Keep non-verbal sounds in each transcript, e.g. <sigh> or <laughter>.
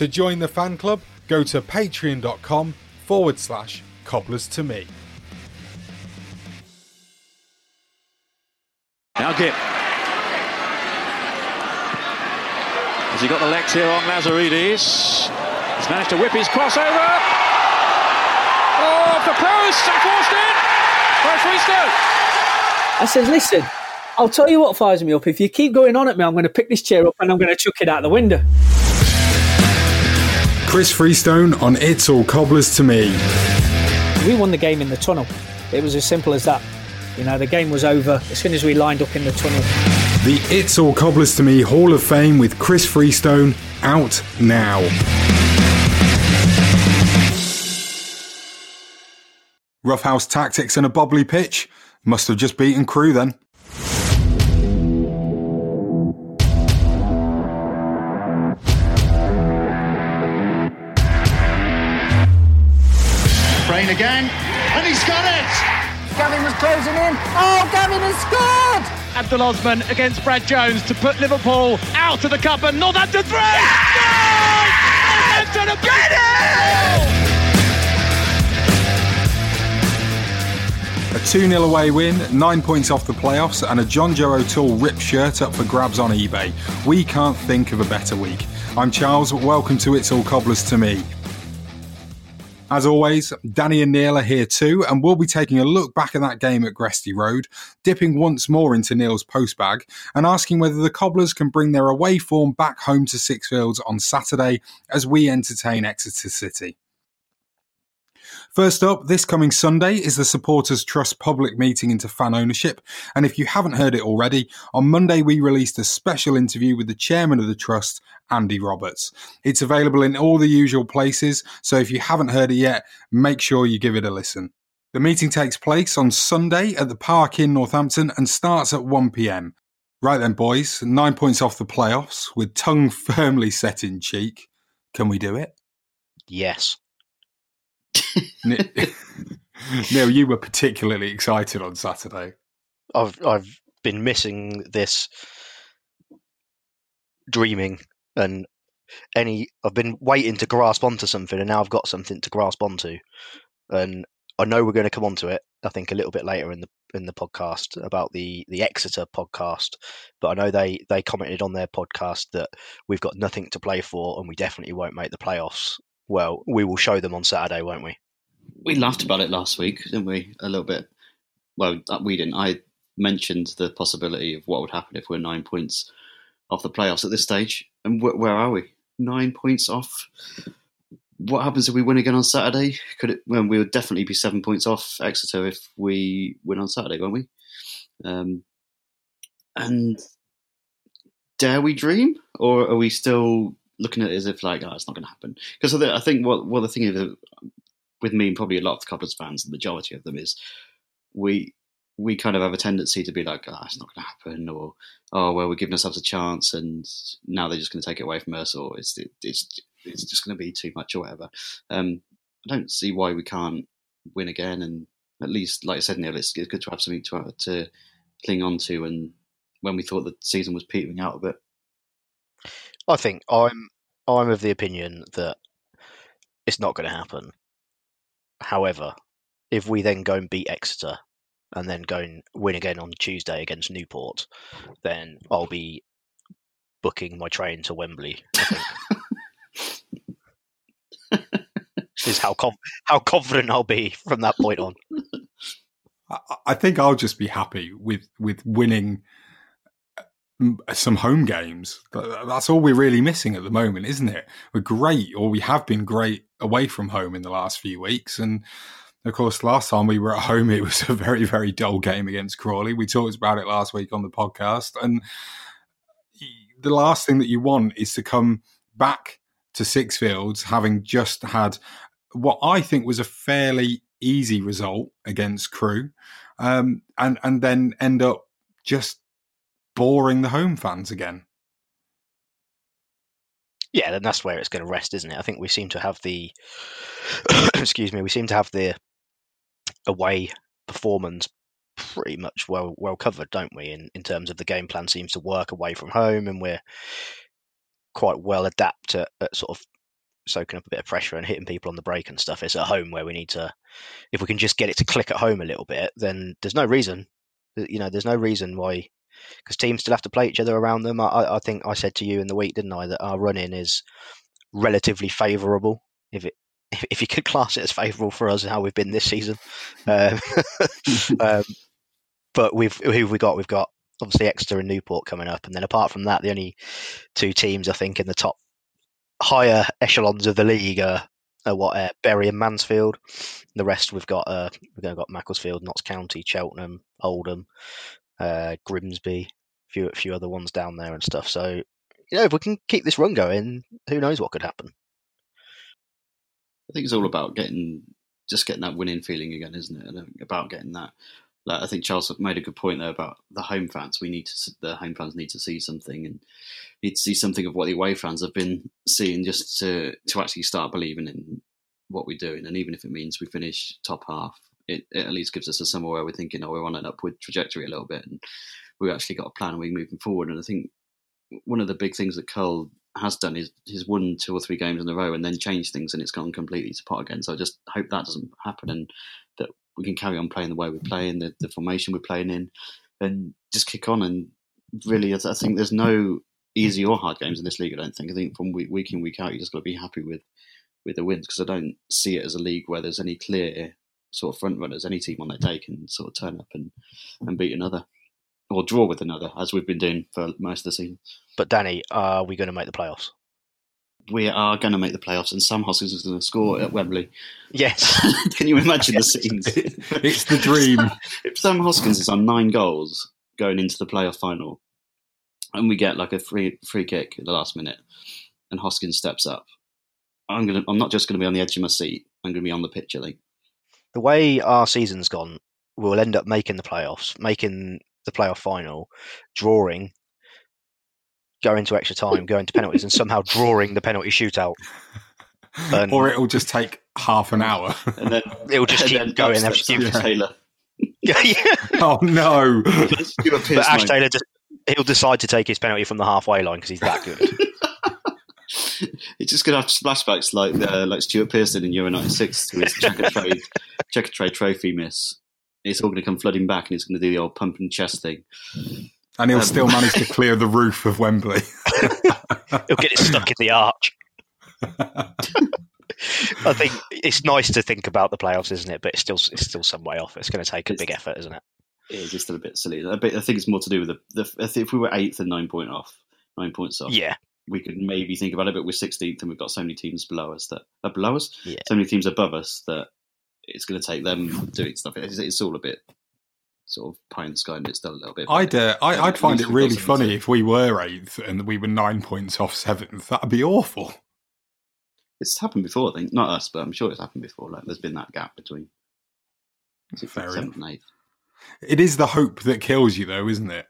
To join the fan club, go to patreon.com forward slash cobblers to me. Now Gipp. Has he got the legs here on Lazaridis? He's managed to whip his crossover. Oh, for post and forced in by Freestone. I said, listen, I'll tell you what fires me up. If you keep going on at me, I'm going to pick this chair up and I'm going to chuck it out the window. Chris Freestone on It's All Cobblers to Me. We won the game in the tunnel. It was as simple as that. You know, the game was over as soon as we lined up in the tunnel. The It's All Cobblers to Me Hall of Fame with Chris Freestone out now. Roughhouse tactics and a bobbly pitch. Must have just beaten Crewe then. Brain again, and he's got it! Gavin was closing in. Oh, Gavin has scored! Abdul Osman against Brad Jones to put Liverpool out of the cup and not Northampton three. Yeah! Northampton get it! A 2 0 away win, 9 points off the playoffs, and a John Joe O'Toole ripped shirt up for grabs on eBay. We can't think of a better week. I'm Charles, welcome to It's All Cobblers to Me. As always, Danny and Neil are here too, and we'll be taking a look back at that game at Gresty Road, dipping once more into Neil's postbag, and asking whether the Cobblers can bring their away form back home to Sixfields on Saturday as we entertain Exeter City. First up, this coming Sunday is the Supporters Trust public meeting into fan ownership. And if you haven't heard it already, on Monday we released a special interview with the chairman of the trust, Andy Roberts. It's available in all the usual places, so if you haven't heard it yet, make sure you give it a listen. The meeting takes place on Sunday at the Park in Northampton and starts at 1pm. Right then, boys, nine points off the playoffs with tongue <laughs> firmly set in cheek. Can we do it? Yes. <laughs> Neil, you were particularly excited on Saturday. I've I've been missing this dreaming and any I've been waiting to grasp onto something and now I've got something to grasp onto. And I know we're going to come onto it, I think a little bit later in the in the podcast about the the Exeter podcast, but I know they they commented on their podcast that we've got nothing to play for and we definitely won't make the playoffs. Well, we will show them on Saturday, won't we? We laughed about it last week, didn't we? A little bit. Well, uh, we didn't. I mentioned the possibility of what would happen if we're nine points off the playoffs at this stage. And wh- where are we? nine points off. What happens if we win again on Saturday? Could it? Well, we would definitely be seven points off Exeter if we win on Saturday, won't we? Um, and dare we dream, or are we still looking at it as if like, oh, it's not going to happen? Because I think what what the thing is with me and probably a lot of the Cobblers fans, the majority of them is we we kind of have a tendency to be like, oh, it's not going to happen, or oh, well, we're giving ourselves a chance, and now they're just going to take it away from us, or it's it, it's it's just going to be too much, or whatever. Um, I don't see why we can't win again, and at least, like I said, Neil, it's, it's good to have something to to cling on to, and when we thought the season was petering out a bit. I think I'm I'm of the opinion that it's not going to happen. However, if we then go and beat Exeter and then go and win again on Tuesday against Newport, then I'll be booking my train to Wembley. is how com- how confident I'll be from that point on. I think I'll just be happy with with winning uh, some home games. That's all we're really missing at the moment, isn't it? We're great, or we have been great away from home in the last few weeks, and of course, last time we were at home, it was a very, very dull game against Crawley. We talked about it last week on the podcast. And the last thing that you want is to come back to Sixfields having just had what I think was a fairly easy result against Crewe, um, and and then end up just boring the home fans again. Yeah, then that's where it's going to rest, isn't it? I think we seem to have the <coughs> excuse me, we seem to have the away performance pretty much well well covered, don't we? In in terms of the game plan seems to work away from home, and we're quite well adept at, at sort of soaking up a bit of pressure and hitting people on the break and stuff. It's at home where we need to, if we can just get it to click at home a little bit, then there's no reason, you know, there's no reason why, because teams still have to play each other around them. I, I think I said to you in the week, didn't I, that our run in is relatively favourable. If it if, if you could class it as favourable for us and how we've been this season. Um, <laughs> um, but we've who've we got? We've got obviously Exeter and Newport coming up, and then apart from that, the only two teams I think in the top higher echelons of the league are, are what uh, Bury and Mansfield. The rest we've got uh, we've got Macclesfield, Notts County, Cheltenham, Oldham, uh, Grimsby, a few a few other ones down there and stuff. So you know if we can keep this run going, who knows what could happen. I think it's all about getting just getting that winning feeling again, isn't it? And about getting that. Like I think Charles made a good point there about the home fans. We need to the home fans need to see something and need to see something of what the away fans have been seeing, just to to actually start believing in what we're doing. And even if it means we finish top half, it, it at least gives us a somewhere where we're thinking, oh, we're on an upward trajectory a little bit, and we've actually got a plan and we're moving forward. And I think one of the big things that Curle has done is he's won two or three games in a row and then changed things and it's gone completely to pot again. So I just hope that doesn't happen and that we can carry on playing the way we're playing, the, the formation we're playing in, and just kick on. And really, I think there's no easy or hard games in this league. I don't think. I think from week, week in week out, you just got to be happy with with the wins because I don't see it as a league where there's any clear sort of front runners. Any team on that day can sort of turn up and and beat another or draw with another, as we've been doing for most of the season. But Danny, are we going to make the playoffs? We are going to make the playoffs, and Sam Hoskins is going to score at Wembley. Yes. <laughs> Can you imagine yes. the scenes? <laughs> it's the dream. <laughs> if Sam Hoskins is on nine goals going into the playoff final, and we get like a free free kick at the last minute, and Hoskins steps up, I'm gonna. I'm not just going to be on the edge of my seat. I'm going to be on the pitch. I think. The way our season's gone, we'll end up making the playoffs, making the playoff final, drawing, going to extra time, going to penalties, and somehow drawing the penalty shootout. And, or it'll just take half an hour, and then <laughs> it'll just keep going. Ash yeah. Taylor. <laughs> Oh no! but Ash Taylor just he'll decide to take his penalty from the halfway line because he's that good. <laughs> it's just going to have flashbacks like uh, like Stuart Pearson in Euro '96 to his Checkatrade Checkatrade trophy miss it's all going to come flooding back, and it's going to do the old pump and chest thing. And he'll um, still manage to clear the roof of Wembley. <laughs> he'll get it stuck in the arch. <laughs> I think it's nice to think about the playoffs, isn't it? But it's still it's still some way off. It's going to take a big effort, isn't it? It is just a bit silly. I think it's more to do with the, the if we were eighth and nine point off, nine points off. Yeah, we could maybe think about it. But we're 16th and we've got so many teams below us that are below us, Yeah. so many teams above us that it's going to take them doing stuff. It's, it's all a bit sort of pie in the sky, and it's still a little bit. I'd uh, I, I'd find it really funny to- if we were eighth and we were nine points off seventh. That'd be awful. It's happened before, I think. Not us, but I'm sure it's happened before. Like there's been that gap between sixth, Fair seventh, and eighth. It is the hope that kills you, though, isn't it?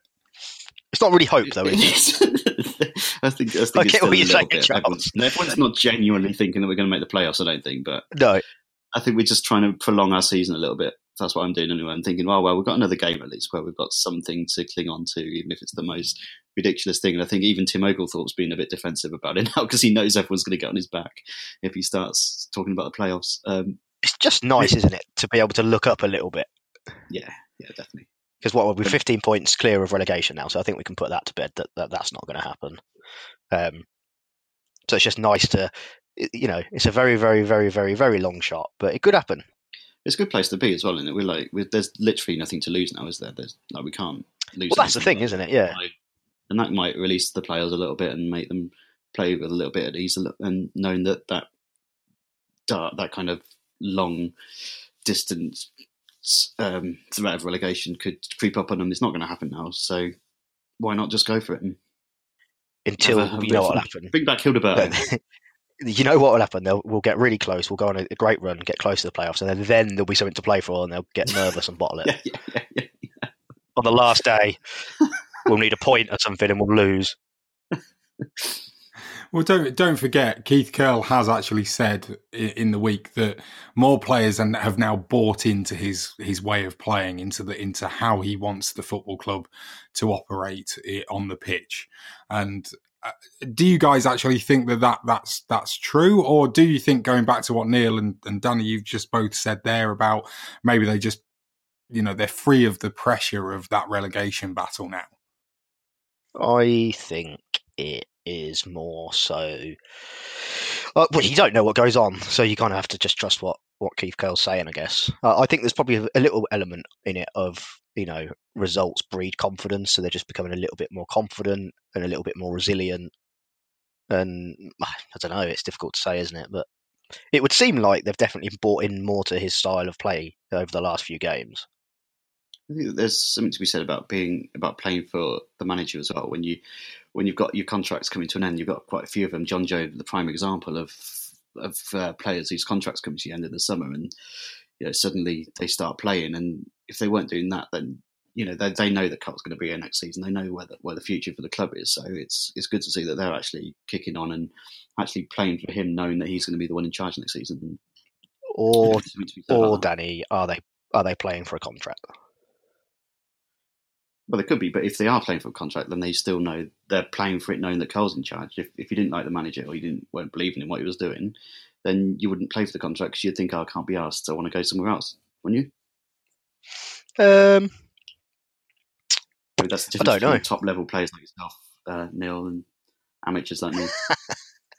It's not really hope, though, is it? <laughs> I think, I think I it's get still what a you're little saying, bit. Charles. Everyone's, no, everyone's not genuinely thinking that we're going to make the playoffs. I don't think, but No. I think we're just trying to prolong our season a little bit. That's what I'm doing anyway. I'm thinking, well, well, we've got another game at least where we've got something to cling on to, even if it's the most ridiculous thing. And I think even Tim Oglethorpe's been a bit defensive about it <laughs> now because he knows everyone's going to get on his back if he starts talking about the playoffs. Um, It's just nice, isn't it, to be able to look up a little bit? yeah, yeah, definitely. Because what we're 15 points clear of relegation now, so I think we can put that to bed that, that that's not going to happen. Um, so it's just nice to, you know, it's a very, very, very, very, very long shot, but it could happen. It's a good place to be as well, isn't it? We're like, we're, there's literally nothing to lose now, is there? There's like we can't lose. Well, that's the thing, isn't it? Yeah. and that might release the players a little bit and make them play with a little bit at ease, and knowing that that dark, that kind of long distance um, threat of relegation could creep up on them. It's not going to happen now, so why not just go for it? And Until have a- have a you know what will fun. happen. Bring back Hildeberg. <laughs> you know what will happen? They'll we'll get really close. We'll go on a, a great run, get close to the playoffs, and then, then there'll be something to play for, and they'll get <laughs> nervous and bottle it. On the last day, <laughs> we'll need a point or something, and we'll lose. <laughs> Well, don't don't forget, Keith Curle has actually said in the week that more players and have now bought into his his way of playing, into the into how he wants the football club to operate on the pitch. And do you guys actually think that, that that's that's true, or do you think going back to what Neil and, and Danny you've just both said there about maybe they just you know they're free of the pressure of that relegation battle now? I think it is more so. Uh, well, you don't know what goes on, so you kind of have to just trust what what Keith Curle's saying, I guess. Uh, I think there's probably a, a little element in it of you know results breed confidence, so they're just becoming a little bit more confident and a little bit more resilient. And <sighs> I don't know, it's difficult to say, isn't it? But it would seem like they've definitely bought in more to his style of play over the last few games. I think there's something to be said about being about playing for the manager as well. When you when you've got your contracts coming to an end, you've got quite a few of them. John Joe, the prime example of of uh, players whose contracts come to the end of the summer, and you know suddenly they start playing. And if they weren't doing that, then you know they, they know that Curle's going to be here next season. They know where the, where the future for the club is. So it's it's good to see that they're actually kicking on and actually playing for him, knowing that he's going to be the one in charge next season. And Or there's something to be said about or. Danny, are they are they playing for a contract? Well, they could be, but if they are playing for a contract, then they still know they're playing for it, knowing that Curle's in charge. If, if you didn't like the manager or you didn't weren't believing in what he was doing, then you wouldn't play for the contract because you'd think, "Oh, I can't be asked. I want to go somewhere else." Wouldn't you? Um, I mean, that's the I don't know. top level players like yourself, uh, Neil, and amateurs like me.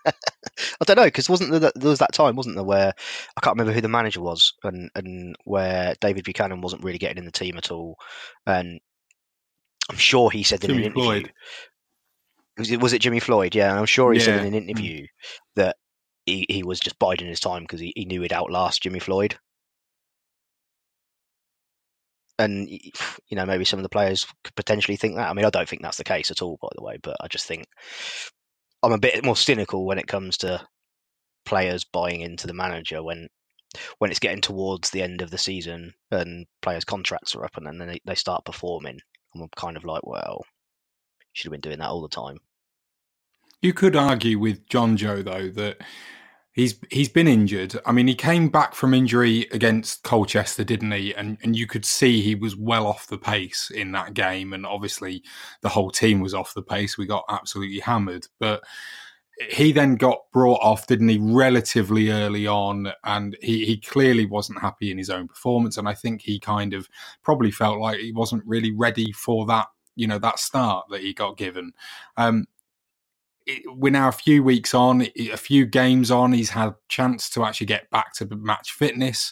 <laughs> I don't know because wasn't there, that, there was that time, wasn't there, where I can't remember who the manager was, and and where David Buchanan wasn't really getting in the team at all, and I'm sure he said in Jimmy an interview, Floyd. was it was it Jimmy Floyd? Yeah, and I'm sure he said in an interview that he, he was just biding his time because he, he knew he'd outlast Jimmy Floyd. And you know, maybe some of the players could potentially think that. I mean, I don't think that's the case at all, by the way. But I just think I'm a bit more cynical when it comes to players buying into the manager when when it's getting towards the end of the season and players' contracts are up and then they, they start performing. I'm kind of like, well, should have been doing that all the time. You could argue with John Joe though that he's he's been injured. I mean, he came back from injury against Colchester, didn't he? And and you could see he was well off the pace in that game, and obviously the whole team was off the pace. We got absolutely hammered, but he then got brought off, didn't he, relatively early on, and he, he clearly wasn't happy in his own performance. And I think he kind of probably felt like he wasn't really ready for that, you know, that start that he got given. Um, we're now a few weeks on, a few games on. He's had chance to actually get back to match fitness.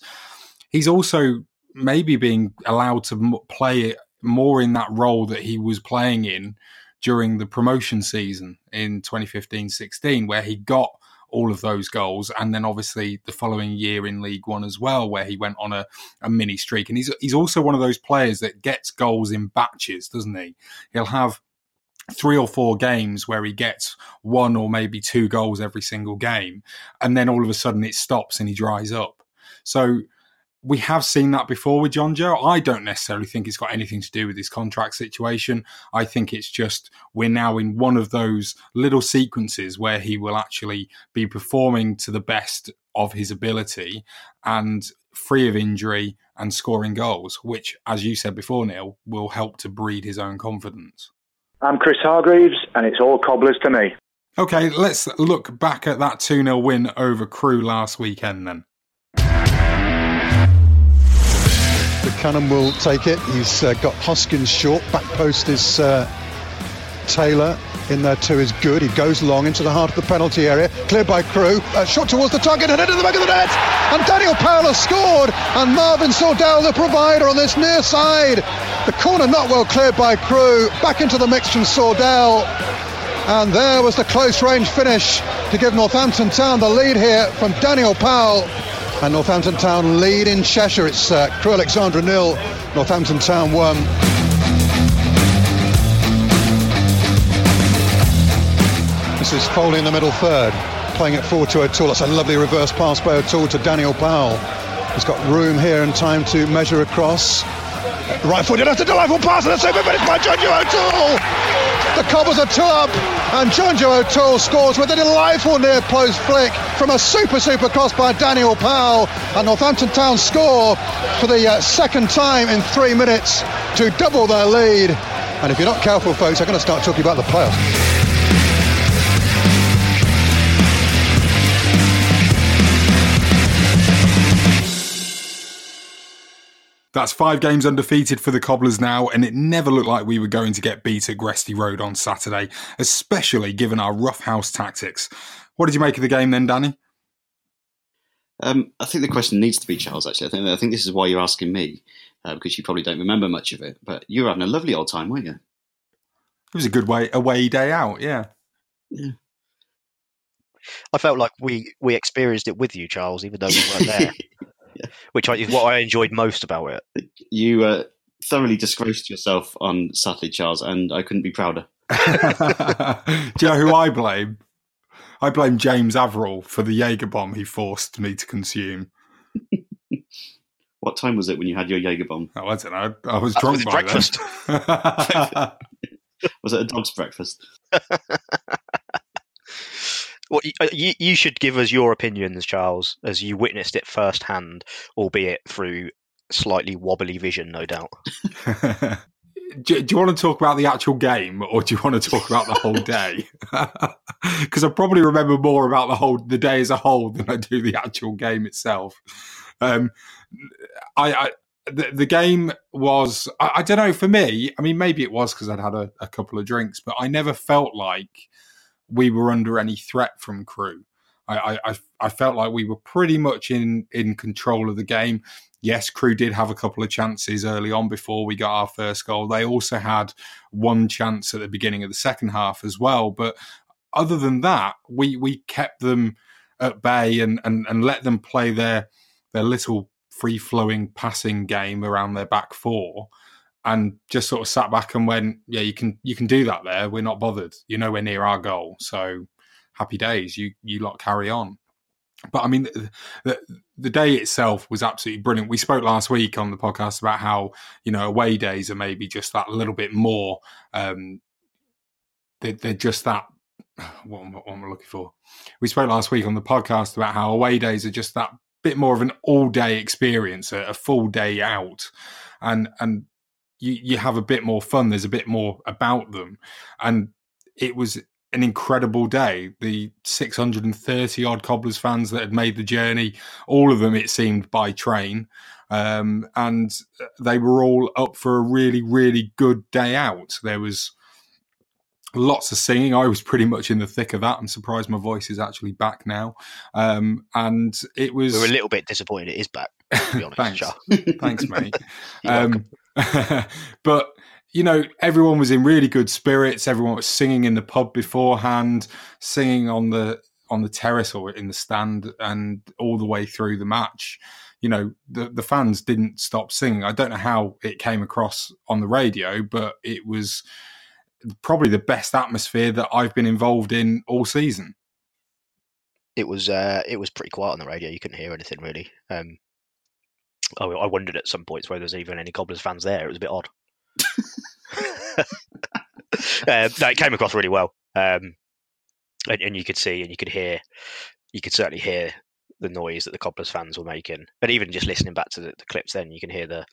He's also maybe being allowed to play more in that role that he was playing in during the promotion season in 2015-16 where he got all of those goals. And then obviously the following year in League One as well, where he went on a, a mini streak. And he's, he's also one of those players that gets goals in batches, doesn't he? He'll have three or four games where he gets one or maybe two goals every single game. And then all of a sudden it stops and he dries up. So we have seen that before with John Joe. I don't necessarily think it's got anything to do with his contract situation. I think it's just we're now in one of those little sequences where he will actually be performing to the best of his ability and free of injury and scoring goals, which, as you said before, Neil, will help to breed his own confidence. I'm Chris Hargreaves, and it's all cobblers to me. Okay, let's look back at that 2 0 win over Crewe last weekend then. The Cannon will take it. He's uh, got Hoskins short. Back post is uh, Taylor. In there too is good. He goes long into the heart of the penalty area. Cleared by Crewe, Uh, shot towards the target and into the back of the net. And Daniel Powell has scored. And Marvin Sordell, the provider on this near side. The corner not well cleared by Crewe, Back into the mix from Sordell. And there was the close range finish to give Northampton Town the lead here from Daniel Powell. And Northampton Town lead in Cheshire. It's uh, Crewe Alexandra nil, Northampton Town one. This is Foley in the middle third, playing it forward to O'Toole. That's a lovely reverse pass by O'Toole to Daniel Powell. He's got room here and time to measure across. Right footed, that's a delightful pass and a super finish by Jonjoe O'Toole. The Cobblers are two up, and Jonjoe O'Toole scores with a delightful near post flick from a super, super cross by Daniel Powell. And Northampton Town score for the uh, second time in three minutes to double their lead. And if you're not careful, folks, I'm going to start talking about the playoffs. That's five games undefeated for the Cobblers now, and it never looked like we were going to get beat at Gresty Road on Saturday, especially given our roughhouse tactics. What did you make of the game then, Danny? Um, I think the question needs to be Charles. Actually, I think I think this is why you're asking me uh, because you probably don't remember much of it. But you were having a lovely old time, weren't you? It was a good way away day out. Yeah. Yeah. I felt like we we experienced it with you, Charles, even though we weren't there. <laughs> <laughs> which is what I enjoyed most about it. You uh, thoroughly disgraced yourself on Saturday, Charles, and I couldn't be prouder. <laughs> Do you know who I blame? I blame James Averill for the Jaeger bomb he forced me to consume. <laughs> what time was it when you had your Jaeger bomb? Oh, I don't know. I was That's drunk by breakfast. was it a dog's breakfast? Well, uh, you, you should give us your opinions, Charles, as you witnessed it firsthand, albeit through slightly wobbly vision, no doubt. <laughs> do, do, you want to talk about the actual game, or do you want to talk about the whole day? <laughs> Because I probably remember more about the whole the day as a whole than I do the actual game itself. Um, I, I the, the, game was I, I, don't know for me. I mean, maybe it was because I'd had a, a couple of drinks, but I never felt like we were under any threat from Crewe. I, I, I felt like we were pretty much in, in control of the game. Yes, Crewe did have a couple of chances early on before we got our first goal. They also had one chance at the beginning of the second half as well. But other than that, we we kept them at bay and, and, and let them play their their little free flowing passing game around their back four and just sort of sat back and went, yeah, you can you can do that there. We're not bothered. You're nowhere near our goal, so happy days. You you lot carry on. But I mean, the, the day itself was absolutely brilliant. We spoke last week on the podcast about how you know away days are maybe just that little bit more. Um, they're, they're just that. <sighs> What am, what am I looking for? We spoke last week on the podcast about how away days are just that bit more of an all day experience, a, a full day out, and and you, you have a bit more fun. There's a bit more about them. And it was an incredible day. The 630 odd Cobblers fans that had made the journey, all of them, it seemed, by train. Um, and they were all up for a really, really good day out. There was lots of singing. I was pretty much in the thick of that. I'm surprised my voice is actually back now. Um, and it was. We're a little bit disappointed it is back, to be honest. <laughs> Thanks. Thanks, mate. <laughs> um, <laughs> but you know, everyone was in really good spirits. Everyone was singing in the pub beforehand, singing on the on the terrace or in the stand, and all the way through the match. You know, the the fans didn't stop singing. I don't know how it came across on the radio, but it was probably the best atmosphere that I've been involved in all season. It was uh, it was pretty quiet on the radio. You couldn't hear anything really. Um, I, I wondered at some points whether there's even any Cobblers fans there. It was a bit odd. uh, <laughs> no, it came across really well, um, and, and, you could see and you could hear, you could certainly hear the noise that the Cobblers fans were making, and even just listening back to the, the clips, then you can hear the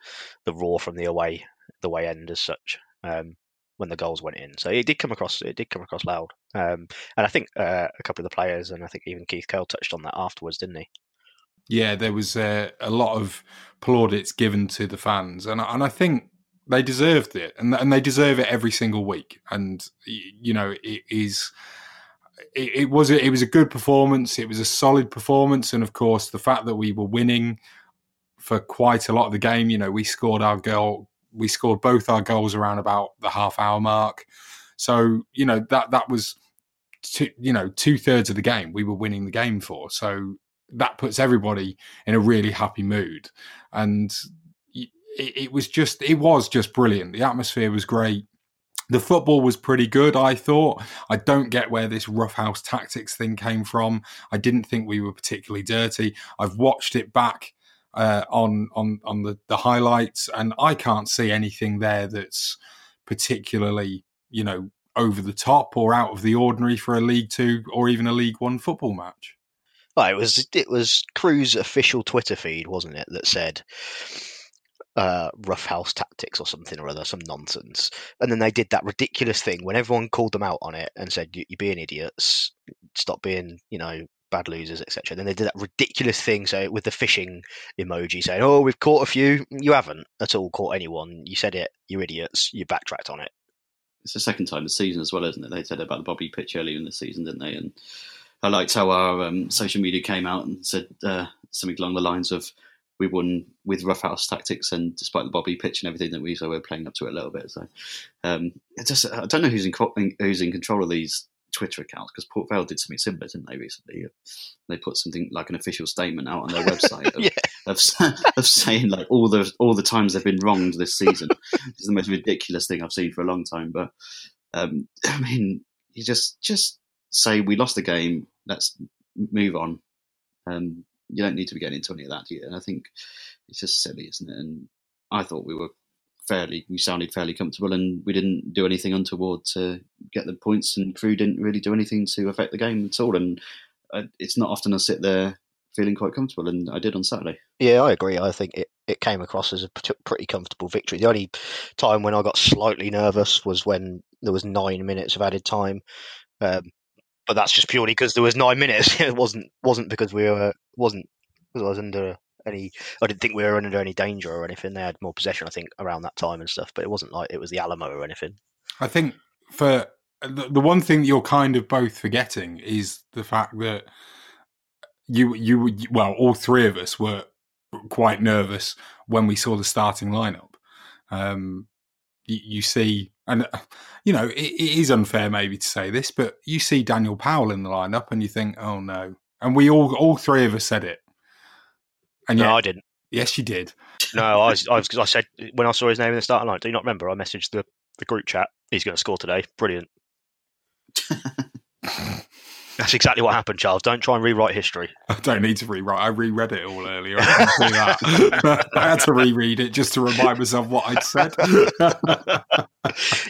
the roar from the away the way end as such. Um, when the goals went in, so it did come across. It did come across loud, um, and I think uh, a couple of the players, and I think even Keith Curle touched on that afterwards, didn't he? Yeah, there was uh, a lot of plaudits given to the fans, and and I think they deserved it, and and they deserve it every single week. And you know, it is. It, it was a, it was a good performance. It was a solid performance, and of course, the fact that we were winning for quite a lot of the game. You know, we scored our goal. We scored both our goals around about the half hour mark. So you know that that was, two, you know, two thirds of the game we were winning the game for. So that puts everybody in a really happy mood. And it, it was just it was just brilliant. The atmosphere was great. The football was pretty good, I thought. I don't get where this roughhouse tactics thing came from. I didn't think we were particularly dirty. I've watched it back uh, on on on the, the highlights, and I can't see anything there that's particularly, you know, over the top or out of the ordinary for a League Two or even a League One football match. Well, it was it was Crewe's official Twitter feed, wasn't it, that said uh, roughhouse tactics or something or other, some nonsense. And then they did that ridiculous thing when everyone called them out on it and said, "You're being idiots. Stop being, you know, bad losers, etc." Then they did that ridiculous thing, so with the fishing emoji, saying, "Oh, we've caught a few. You haven't at all caught anyone. You said it. You're idiots. You backtracked on it." It's the second time this season as well, isn't it? They said about the Bobby pitch earlier in the season, didn't they? And I liked how our um, social media came out and said uh, something along the lines of we won with roughhouse tactics and despite the Bobby pitch and everything that we so we're playing up to it a little bit. So um, just I don't know who's in who's in control of these Twitter accounts because Port Vale did something similar, didn't they? Recently, they put something like an official statement out on their website <laughs> of, yeah. of, <laughs> of, saying like all the all the times they've been wronged this season. <laughs> it's the most ridiculous thing I've seen for a long time. But um, I mean, you just just say we lost the game. Let's move on. Um, you don't need to be getting into any of that. And I think it's just silly, isn't it? And I thought we were fairly, we sounded fairly comfortable, and we didn't do anything untoward to get the points. And Crewe didn't really do anything to affect the game at all. And uh, it's not often I sit there feeling quite comfortable, and I did on Saturday. Yeah, I agree. I think it, it came across as a pretty comfortable victory. The only time when I got slightly nervous was when there was nine minutes of added time. Um, but that's just purely because there was nine minutes. <laughs> it wasn't wasn't because we were wasn't because I was under any. I didn't think we were under any danger or anything. They had more possession, I think, around that time and stuff. But it wasn't like it was the Alamo or anything. I think for the, the one thing that you're kind of both forgetting is the fact that you you well, all three of us were quite nervous when we saw the starting lineup. Um, you, you see and uh, you know it, it is unfair maybe to say this, but you see Daniel Powell in the lineup and you think, oh no. And we all, all three of us said it. And no, I didn't. Yes, you did. No, I, was, I, was, I said when I saw his name in the starting line. Do you not remember? I messaged the, the group chat. He's going to score today. Brilliant. <laughs> That's exactly what happened, Charles. Don't try and rewrite history. <laughs> I don't need to rewrite. I reread it all earlier. I, <laughs> I had to reread it just to remind myself what I'd said.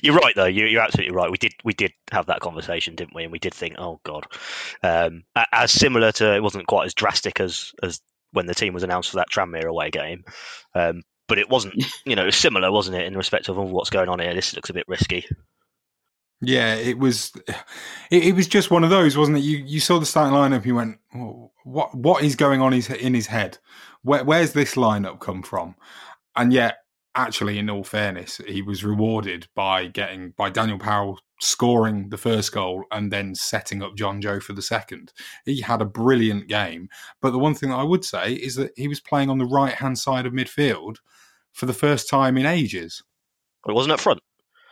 you're right, though. You, are absolutely right. We did we did have that conversation, didn't we? And we did think, oh god, um, as similar to it wasn't quite as drastic as as when the team was announced for that Tranmere away game. Um, but it wasn't, you know, similar, wasn't it, in respect of oh, what's going on here? This looks a bit risky. Yeah, it was. It, it, was just one of those, wasn't it? You you saw the starting lineup, you went, oh, "What what is going on his, in his head? Where, where's this lineup come from?" And yet, actually, in all fairness, he was rewarded by getting by Daniel Powell scoring the first goal and then setting up John Joe for the second. He had a brilliant game. But the one thing that I would say is that he was playing on the right hand side of midfield for the first time in ages. It wasn't up front.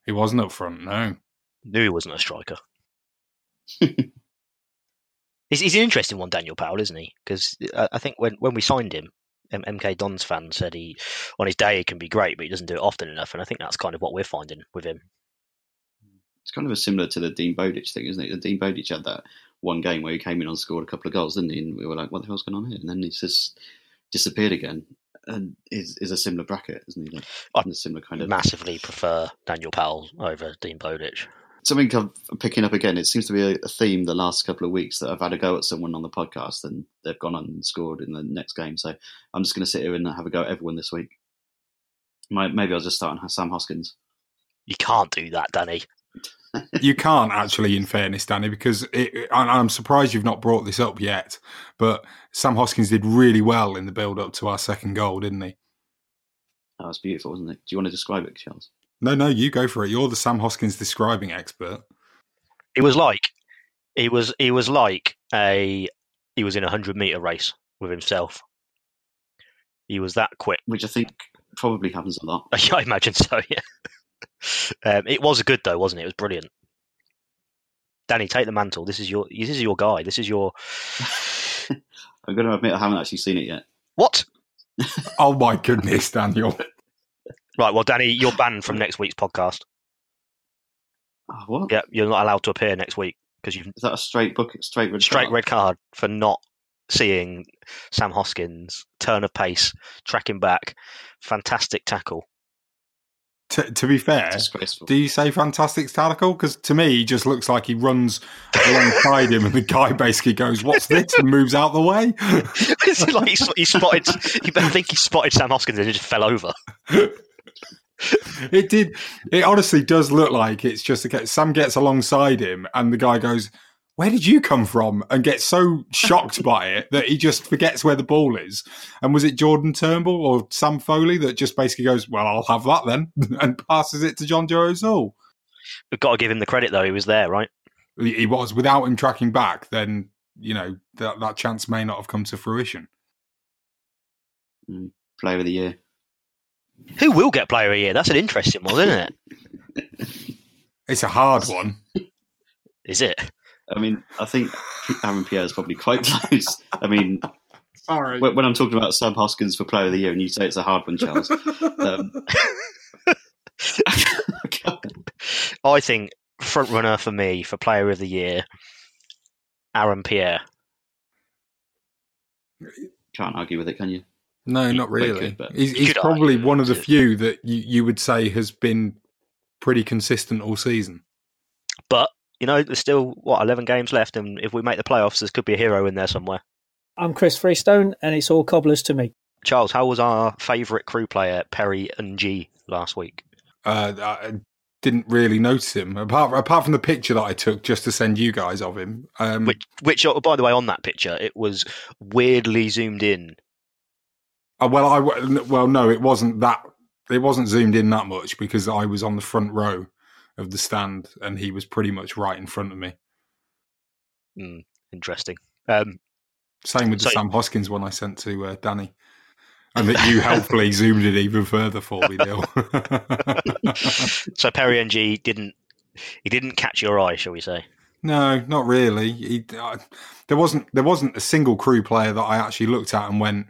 He wasn't up front, no. Knew he wasn't a striker. <laughs> he's, he's an interesting one, Daniel Powell, isn't he? Because I, uh, I think when, when we signed him, M- MK Dons fan said he on his day he can be great, but he doesn't do it often enough. And I think that's kind of what we're finding with him. It's kind of a similar to the Dean Bowditch thing, isn't it? The Dean Bowditch had that one game where he came in and scored a couple of goals, didn't he? And we were like, "What the hell's going on here?" And then he's just disappeared again. And is is a similar bracket, isn't he? Like, a similar kind of massively prefer Daniel Powell over Dean Bowditch. Something I'm picking up again. It seems to be a, a, theme the last couple of weeks that I've had a go at someone on the podcast and they've gone on and scored in the next game. So I'm just going to sit here and have a go at everyone this week. Maybe I'll just start on Sam Hoskins. You can't do that, Danny <laughs> you can't actually, in fairness, Danny, because it, I'm surprised you've not brought this up yet. But Sam Hoskins did really well in the build up to our second goal, didn't he? That was beautiful, wasn't it? Do you want to describe it, Charles? No, no, you go for it. You're the Sam Hoskins describing expert. It was like he was he was like a he was in a hundred meter race with himself. He was that quick, which I think probably happens a lot. <laughs> I imagine so. Yeah. Um, it was good though, wasn't it? It was brilliant. Danny, take the mantle. This is your this is your guy. This is your. <laughs> I'm going to admit I haven't actually seen it yet. What? oh my goodness, Daniel. Right, well, Danny, you're banned from next week's podcast. Oh, what? Yeah, you're not allowed to appear next week because you've. Is that a straight book? Straight red. Straight card? red card for not seeing Sam Hoskins turn of pace, tracking back, fantastic tackle. To, to, be fair, do you say fantastic tackle? Because to me, he just looks like he runs alongside him, and the guy basically goes, "What's this?" and moves out the way. <laughs> it's like he, he spotted. I think he spotted Sam Hoskins and he just fell over. <laughs> <laughs> it did. It honestly does look like it's just a case. Sam gets alongside him, and the guy goes, where did you come from? And gets so shocked by it that he just forgets where the ball is. And was it Jordan Turnbull or Sam Foley that just basically goes, well, I'll have that then, <laughs> and passes it to Jonjo O'Toole? We've got to give him the credit, though. He was there, right? He was. Without him tracking back, then, you know, that, that chance may not have come to fruition. Mm, player of the year. Who will get player of the year? That's an interesting one, isn't it? <laughs> it's a hard one. Is it? I mean, I think Aaron Pierre is probably quite close. I mean, Sorry. When, I'm talking about Sam Hoskins for Player of the Year, and you say it's a hard one, Charles. um, <laughs> I think front runner for me for Player of the Year, Aaron Pierre. Can't argue with it, can you? No, not really. Could, he's, he's probably one of the few that you, you would say has been pretty consistent all season. But you know, there's still what eleven games left, and if we make the playoffs, there could be a hero in there somewhere. I'm Chris Freestone, and it's all cobblers to me. Charles, how was our favourite Crewe player Perry Ng last week? Uh, I didn't really notice him apart apart from the picture that I took just to send you guys of him. Um, which, which, oh, by the way, on that picture, it was weirdly zoomed in. Uh, well, I well no, it wasn't that. It wasn't zoomed in that much because I was on the front row of the stand, and he was pretty much right in front of me. Mm, interesting. Um, Same with so, the Sam Hoskins one I sent to uh, Danny, and that you <laughs> helpfully zoomed it even further for me, Neil. <laughs> so Perry Ng didn't he didn't catch your eye, shall we say? No, not really. He, uh, there wasn't there wasn't a single Crewe player that I actually looked at and went,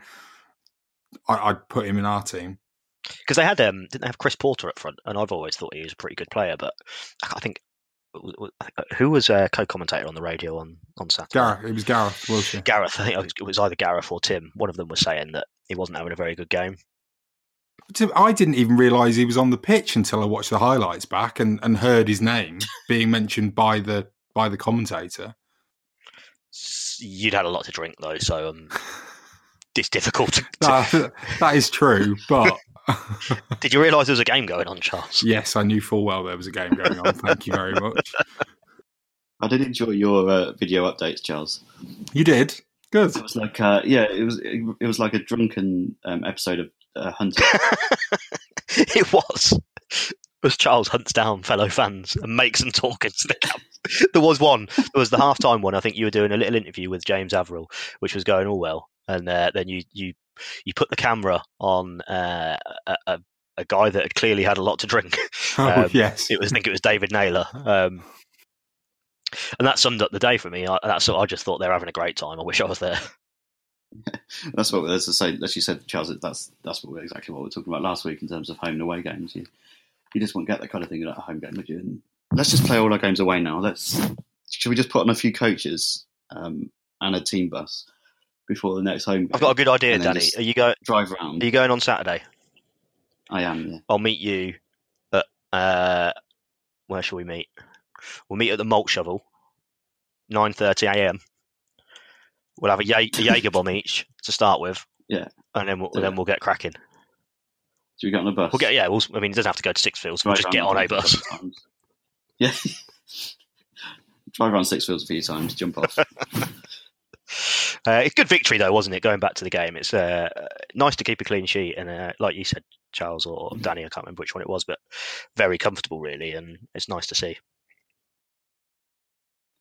I, would put him in our team because they had um didn't they have Chris Porter up front, and I've always thought he was a pretty good player, but I think who was a co-commentator on the radio on on Saturday? Gareth. It was Gareth Wilshire. Gareth. <laughs> I think it was either Gareth or Tim. One of them was saying that he wasn't having a very good game. I didn't even realise he was on the pitch until I watched the highlights back and, and heard his name <laughs> being mentioned by the by the commentator. You'd had a lot to drink though, so um, <laughs> it's difficult. To, that, that is true, but <laughs> Did you realise there was a game going on, Charles? Yes, I knew full well there was a game going on. Thank you very much. I did enjoy your uh, video updates, Charles. You did. Good. It was like, uh, yeah, it was it, was like a drunken um, episode of uh, Hunter. <laughs> it was. As Charles hunts down fellow fans and makes them talk into the camp. There was one. There was the halftime one. I think you were doing a little interview with James Averill, which was going all well, and uh, then you you you put the camera on uh, a, a, guy that had clearly had a lot to drink. <laughs> Oh, yes. It was, I think it was David Naylor. Um, and that summed up the day for me. I, that's I just thought they're having a great time. I wish I was there. <laughs> That's what as I say, as you said, Charles. That's that's what we're, exactly what we were talking about last week in terms of home and away games. You you just won't get that kind of thing at a home game, would you? And let's just play all our games away now. Let's should we just put on a few coaches um, and a team bus before the next home game? I've got a good idea, Danny. Are you going? drive around? Are you going on Saturday? I am. Yeah. I'll meet you at uh, where shall we meet? We'll meet at the Malt Shovel, nine thirty a.m. We'll have a, a Jaeger bomb each to start with, Yeah. and then we'll, then we'll get cracking. Should we get on a bus? We'll get yeah. We'll, I mean, it doesn't have to go to Sixfields. We'll just get on a bus. Yeah. <laughs> Drive around Sixfields a few times, jump off. <laughs> Uh, it's good victory though, wasn't it? Going back to the game, it's uh, nice to keep a clean sheet, and uh, like you said, Charles or Danny, I can't remember which one it was, but very comfortable really, and it's nice to see.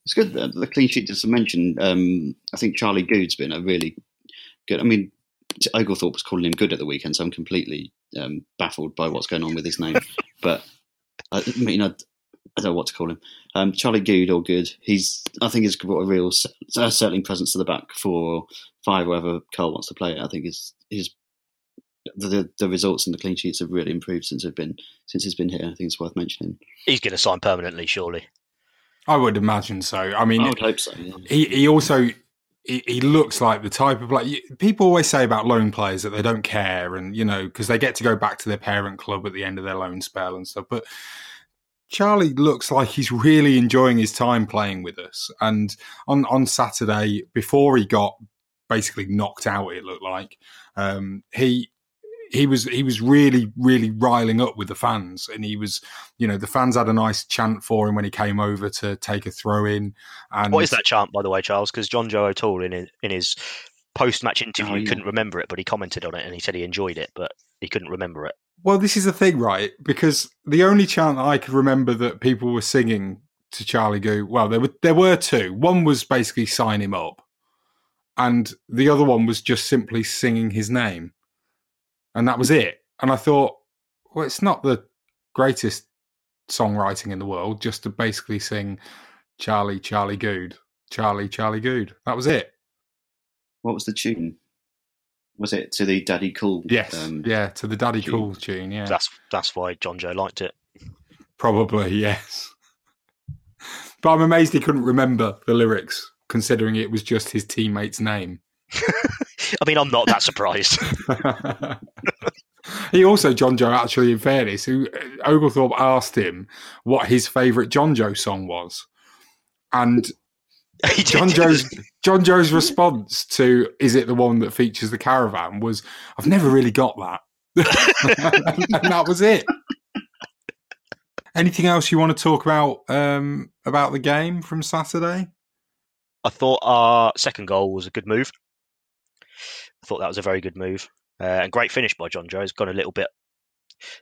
It's good that the clean sheet. Just to mention, um, I think Charlie Goode's been a really Goode. I mean, Oglethorpe was calling him good at the weekend, so I'm completely um, baffled by what's going on with his name. <laughs> but I mean, I, I don't know what to call him. Um, Charlie Goode or Good. He's I think he's brought a real s- uh, settling presence to the back for five, wherever Curle wants to play it. I think his his the, the the results and the clean sheets have really improved since have been since he's been here. I think it's worth mentioning. He's going to sign permanently, surely. I would imagine so. I mean, I would hope so. Yeah. he he also he, he looks like the type of like people always say about loan players that they don't care and you know because they get to go back to their parent club at the end of their loan spell and stuff but Charlie looks like he's really enjoying his time playing with us and on on Saturday before he got basically knocked out it looked like um he he was he was really really riling up with the fans and he was you know the fans had a nice chant for him when he came over to take a throw in and What is that chant, by the way, Charles? Because Jonjo O'Toole in his, in his post-match interview Oh, yeah. couldn't remember it, but he commented on it and he said he enjoyed it, but he couldn't remember it. Well, this is the thing, right? Because the only chant that I could remember that people were singing to Charlie Goo, well, there were there were two. One was basically sign him up, and the other one was just simply singing his name, and that was it. And I thought, well, it's not the greatest songwriting in the world just to basically sing Charlie, Charlie Goode, Charlie, Charlie Goode. That was it. What was the tune? Was it to the Daddy Cool? Yes, um, yeah, to the Daddy tune. Cool tune. Yeah, That's that's why Jonjo liked it. Probably, yes. But I'm amazed he couldn't remember the lyrics, considering it was just his teammate's name. <laughs> I mean, I'm not that surprised. <laughs> <laughs> he also, Jonjo, actually, in fairness, who Oglethorpe asked him what his favourite Jonjo song was. And He Jonjo's he? Jonjo's response to "Is it the one that features the caravan?" was, "I've never really got that," <laughs> and that was it. Anything else you want to talk about um, about the game from Saturday? I thought our second goal was a good move. I thought that was a very good move. Uh, and great finish by Jonjo. It's gone a little bit,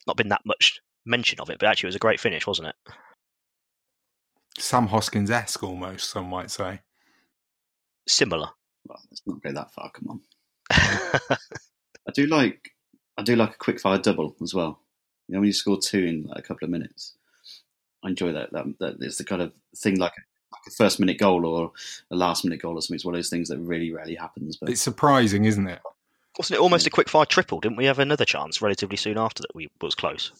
not been that much mention of it, but actually it was a great finish, wasn't it? Sam Hoskins esque, almost some might say. Similar. Well, let's not go that far. Come on. <laughs> I do like I do like a quick fire double as well. You know, when you score two in like a couple of minutes, I enjoy that. That, that it's the kind of thing like a, like a first minute goal or a last minute goal or something. It's one of those things that really rarely happens. But It's surprising, isn't it? Wasn't it almost a quick fire triple? Didn't we have another chance relatively soon after that we was close?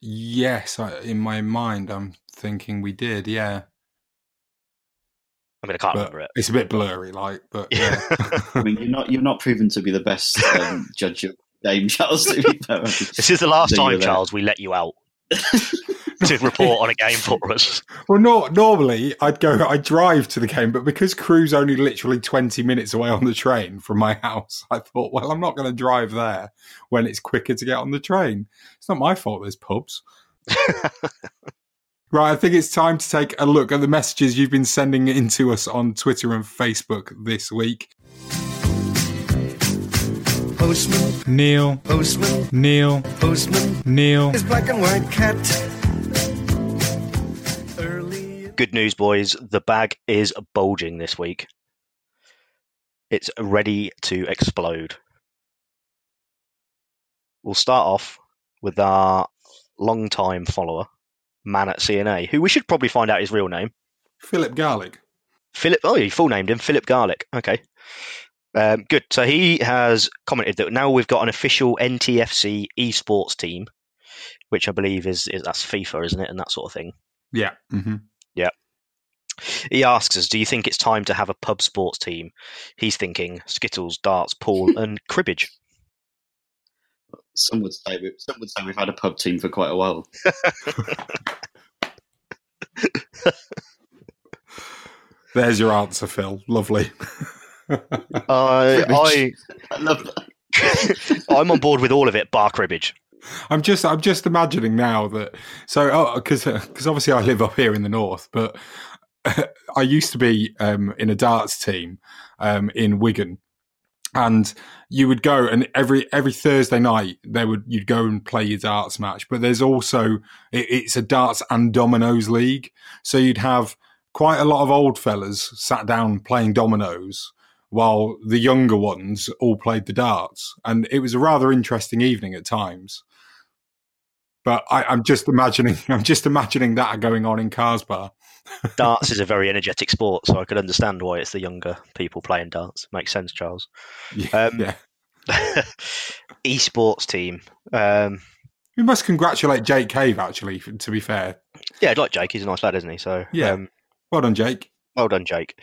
Yes, I, in my mind, I'm thinking we did. Yeah, I mean, I can't but remember it. it's a bit blurry, like. But yeah, <laughs> I mean, you're not you're not proven to be the best um, <laughs> judge of game, Charles. To be. <laughs> This is the last So time. Charles, we let you out to report on a game for us. well, no, normally I'd go, I'd drive to the game, but because Crewe's only literally 20 minutes away on the train from my house, I thought, well, I'm not going to drive there when it's quicker to get on the train. It's not my fault there's pubs. Right, I think it's time to take a look at the messages you've been sending in to us on Twitter and Facebook this week. Postman, Neil, postman, Neil, postman, Neil. his black and white cat. Early. Good news, boys. The bag is bulging this week. It's ready to explode. We'll start off with our long-time follower, man at CNA, who we should probably find out his real name. Philip Garlick. Philip. Oh, you full named him Philip Garlick. Okay. Um, good. So he has commented that now we've got an official NTFC esports team, which I believe is, is that's FIFA, isn't it, and that sort of thing. Yeah. hmm Yeah. He asks us, "Do you think it's time to have a pub sports team?" He's thinking skittles, darts, pool, <laughs> and cribbage. Some would say we- some would say we've had a pub team for quite a while. <laughs> There's your answer, Phil. Lovely. I, I, I love that. <laughs> I'm on board with all of it, bar cribbage. I'm just I'm just imagining now that so because because obviously I live up here in the north, but <laughs> I used to be um, in a darts team um, in Wigan, and you would go and every every Thursday night there would you'd go and play your darts match. But there's also it, it's a darts and dominoes league, so you'd have quite a lot of old fellas sat down playing dominoes while the younger ones all played the darts, and it was a rather interesting evening at times. But I, I'm just imagining, <laughs> I'm just imagining that going on in Carsbar. Darts is a very energetic sport, so I could understand why it's the younger people playing darts. Makes sense, Charles. Yeah, Um, yeah. <laughs> Esports team. Um, We must congratulate Jake Cave, actually. To be fair, yeah, I'd like Jake. He's a nice lad, isn't he? So Yeah. um, well done, Jake. well done, Jake.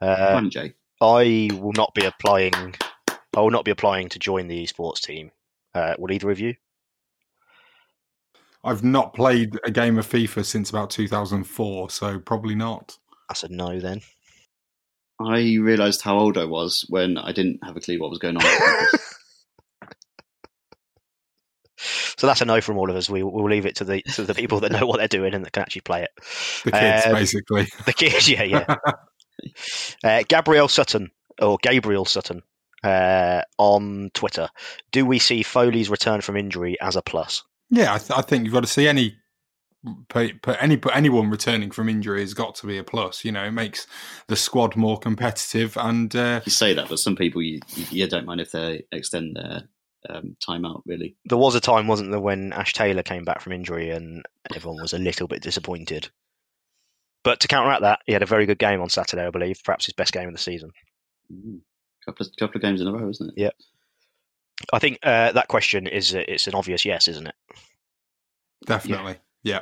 Uh, Fun, Jake. I will not be applying. I will not be applying to join the esports team. Uh, will either of you? I've not played a game of FIFA since about 2004, so probably not. I said no. Then I realised how old I was when I didn't have a clue what was going on. <laughs> so that's a no from all of us. We will leave it to the to the people that know what they're doing and that can actually play it. The kids, Um, basically. <laughs> The kids, yeah, yeah. <laughs> uh, Gabrielle Sutton or Gabriel Sutton uh, on Twitter. Do we see Foley's return from injury as a plus? Yeah, I, th- I think you've got to see any put, put any put anyone returning from injury has got to be a plus. You know, it makes the squad more competitive, and uh, you say that, but some people you, you, you don't mind if they extend their um, time out. Really, There was a time, wasn't there, when Ash Taylor came back from injury and everyone was a little bit disappointed. But to counteract that, he had a very good game on Saturday, I believe, perhaps his best game of the season. mm. couple of couple of games in a row, isn't it? Yeah. I think uh, that question is it's an obvious yes, isn't it? definitely, yeah.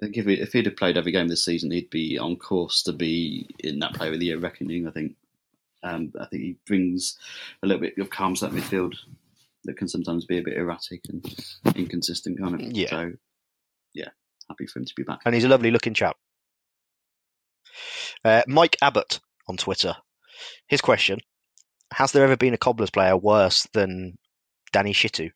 I think if, he, if he'd have played every game this season, he'd be on course to be in that Player of the Year reckoning. I think. Um, I think he brings a little bit of calm to that midfield that can sometimes be a bit erratic and inconsistent, kind of. Yeah. So, yeah, happy for him to be back. and he's a lovely looking chap. Uh, Mike Abbott on Twitter. His question Has there ever been a Cobblers player worse than Danny Shittu?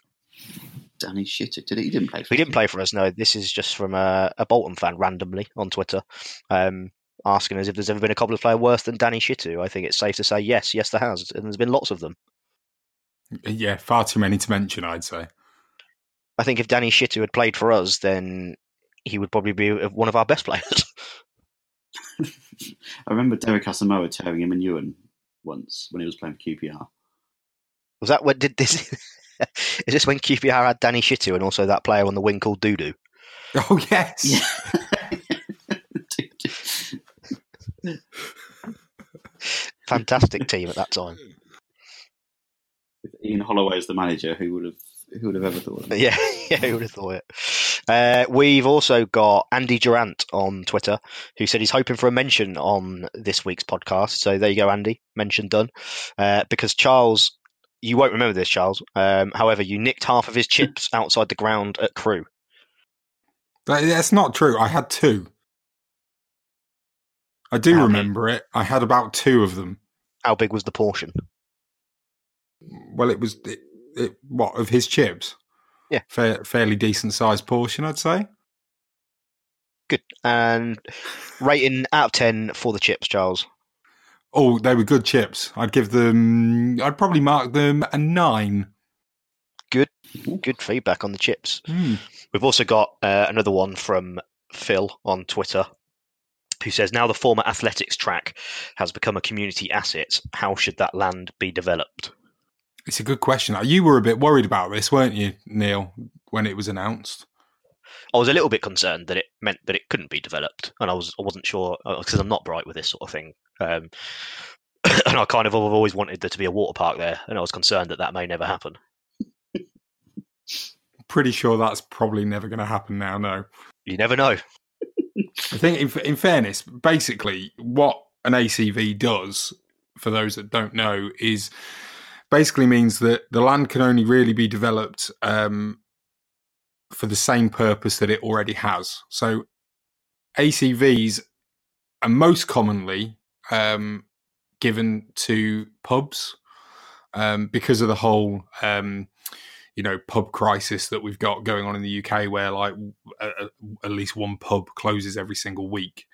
Danny Shitter, did he? He didn't play for He didn't play for us, no. This is just from a, a Bolton fan randomly on Twitter um, asking us if there's ever been a Cobblers player worse than Danny Shittu. I think it's safe to say yes, yes, there has. And there's been lots of them. Yeah, far too many to mention, I'd say. I think if Danny Shittu had played for us, then he would probably be one of our best players. <laughs> <laughs> I remember Derek Asamoah tearing him in Ewan once when he was playing for QPR. Was that what did this? <laughs> is this when QPR had Danny Shittu and also that player on the wing called Dudu? Oh yes, <laughs> Fantastic team at that time. With Ian Holloway as the manager, who would have who would have ever thought? Of it? Yeah, <laughs> yeah, who would have thought it? Uh, we've also got Andy Durant on Twitter, who said he's hoping for a mention on this week's podcast. So there you go, Andy. Mention done. Uh, because Charles, you won't remember this, Charles. Um, however, you nicked half of his chips <laughs> outside the ground at Crewe. That- that's not true. I had two. I do How many? remember it. I had about two of them. How big was the portion? Well, it was it, it, what of his chips. Yeah. Fair, fairly decent sized portion, I'd say. Good. And rating out of 10 for the chips, Charles. Oh, they were good chips. I'd give them. I'd probably mark them a nine. Good. Good feedback on the chips. Hmm. We've also got uh, another one from Phil on Twitter who says now the former athletics track has become a community asset. How should that land be developed? It's a good question. You were a bit worried about this, weren't you, Neil, when it was announced? I was a little bit concerned that it meant that it couldn't be developed, and I was I wasn't sure because I'm not bright with this sort of thing. Um, <coughs> and I kind of have always wanted there to be a water park there, and I was concerned that that may never happen. Pretty sure that's probably never going to happen now. No, you never know. I think, in, in fairness, basically what an ACV does, for those that don't know, is basically means that the land can only really be developed um, for the same purpose that it already has. So ACVs are most commonly um, given to pubs um, because of the whole um, you know pub crisis that we've got going on in the UK, where like at least one pub closes every single week.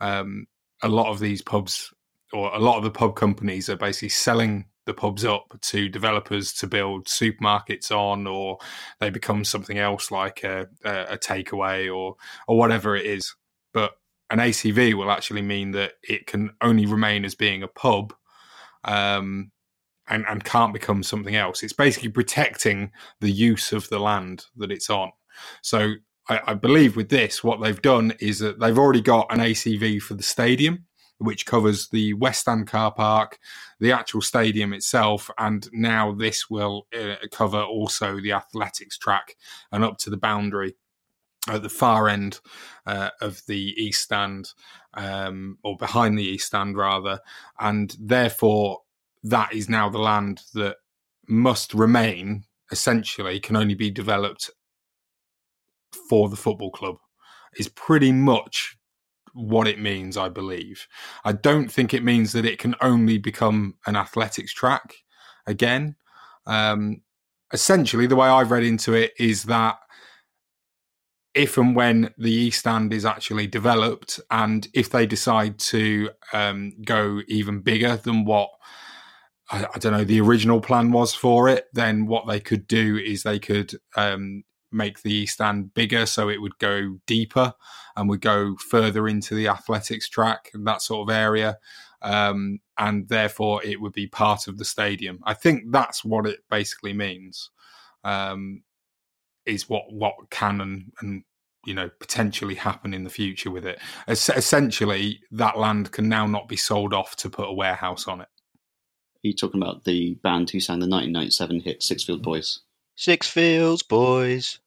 Um, a lot of these pubs, or a lot of the pub companies, are basically selling the pubs up to developers to build supermarkets on, or they become something else like a, a takeaway or or whatever it is. But an ACV will actually mean that it can only remain as being a pub um, and, and can't become something else. It's basically protecting the use of the land that it's on. So I, I believe with this, what they've done is that they've already got an ACV for the stadium, which covers the West Stand car park, the actual stadium itself, and now this will uh, cover also the athletics track and up to the boundary at the far end uh, of the east stand, um, or behind the east stand rather, and therefore that is now the land that must remain. Essentially, can only be developed for the football club. Is pretty much what it means, I believe. I don't think it means that it can only become an athletics track again. Um, essentially, the way I've read into it is that if and when the East Stand is actually developed, and if they decide to um, go even bigger than what I, I, don't know the original plan was for it, then what they could do is they could um, make the East Stand bigger, so it would go deeper and would go further into the athletics track and that sort of area. Um, and therefore, it would be part of the stadium. I think that's what it basically means. Um, is what what can and, and you know potentially happen in the future with it. Es- essentially, that land can now not be sold off to put a warehouse on it. Are you talking about the band who sang the 1997 hit six Sixfield Boys? six fields Boys,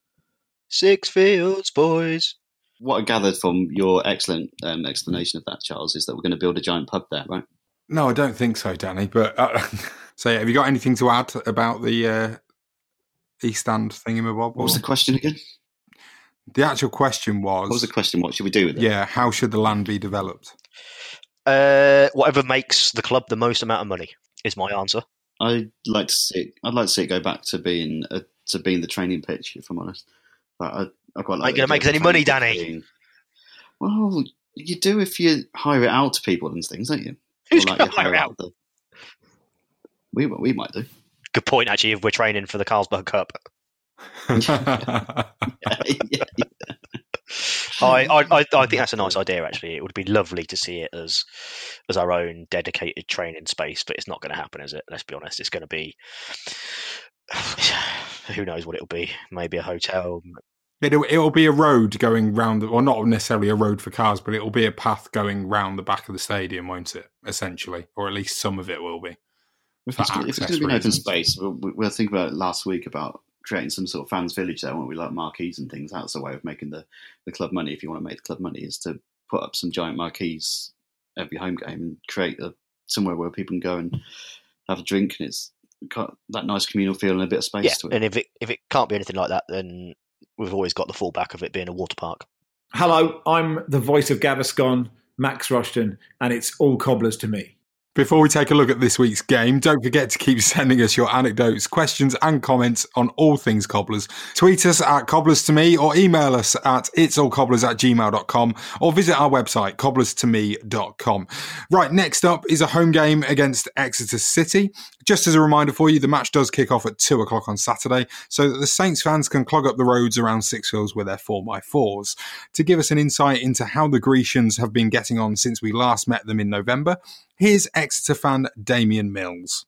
Sixfields Boys. What I gathered from your excellent um, explanation of that, Charles, is that we're going to build a giant pub there, right? No, I don't think so, Danny. But uh, <laughs> so, yeah, have you got anything to add about the uh, East Stand thingamabob? What was the question again? The actual question was. What was the question? What should we do with it? Yeah, how should the land be developed? Uh, whatever makes the club the most amount of money is my answer. I'd like to see. It, I'd like to see it go back to being a, to being the training pitch. If I'm honest, but I, I quite like. Ain't going to make us any money, Danny. Being, well, you do if you hire it out to people and things, don't you? Who's like going to hire it out? The, we we might do. Good point, actually. If we're training for the Carlsberg Cup. yeah, yeah, yeah. I, I, I think that's a nice idea. Actually, it would be lovely to see it as as our own dedicated training space, but it's not going to happen, is it? Let's be honest. It's going to be who knows what it'll be. Maybe a hotel. It'll, it'll be a road going round, or not necessarily a road for cars, but it'll be a path going round the back of the stadium, won't it? Essentially, or at least some of it will be. If it's, if it's going to be an open space, we'll, we'll think about it last week about creating some sort of fans village there, won't we? Like marquees and things. That's a way of making the, the club money. If you want to make the club money, is to put up some giant marquees every home game and create a, somewhere where people can go and have a drink, and it's got that nice communal feel and a bit of space yeah, to it. And if it if it can't be anything like that, then we've always got the fallback of it being a water park. Hello, I'm the voice of Gaviscon, Max Rushton, and it's all cobblers to me. Before we take a look at this week's game, don't forget to keep <laughs> sending us your anecdotes, questions, and comments on all things cobblers. Tweet us at cobblers to me or email us at itsallcobblers all cobblers at gmail.com or visit our website, cobblersto-me.com. Right, next up is a home game against Exeter City. Just as a reminder for you, the match does kick off at two o'clock on Saturday so that the Saints fans can clog up the roads around Six Sixfields with their 4x4s. To give us an insight into how the Grecians have been getting on since we last met them in November, Here's Exeter fan Damien Mills.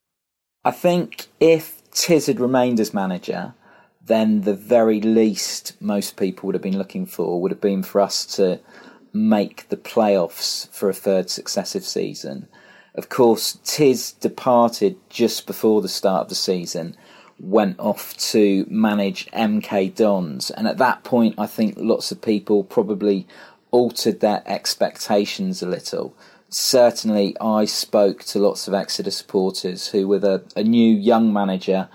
I think if Tiz had remained as manager, then the very least most people would have been looking for would have been for us to make the playoffs for a third successive season. Of course, Tiz departed just before the start of the season, went off to manage MK Dons, and at that point, I think lots of people probably altered their expectations a little. Certainly, I spoke to lots of Exeter supporters who, with a, a new young manager,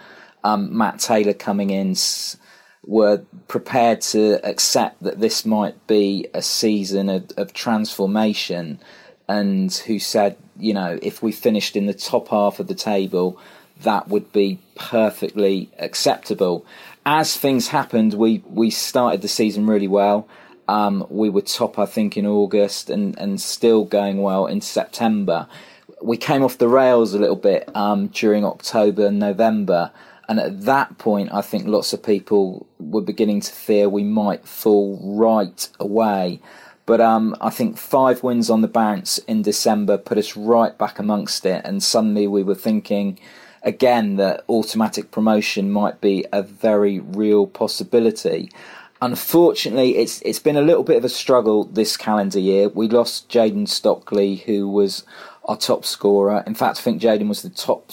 um, Matt Taylor coming in, were prepared to accept that this might be a season of, of transformation, and who said, you know, if we finished in the top half of the table, that would be perfectly acceptable. As things happened, we, we started the season really well. Um, we were top, I think, in August and, and still going well in September. We came off the rails a little bit um, during October and November. And at that point, I think lots of people were beginning to fear we might fall right away. But um, I think five wins on the bounce in December put us right back amongst it. And suddenly we were thinking again that automatic promotion might be a very real possibility. Unfortunately, it's it's been a little bit of a struggle this calendar year. We lost Jayden Stockley, who was our top scorer. In fact, I think Jayden was the top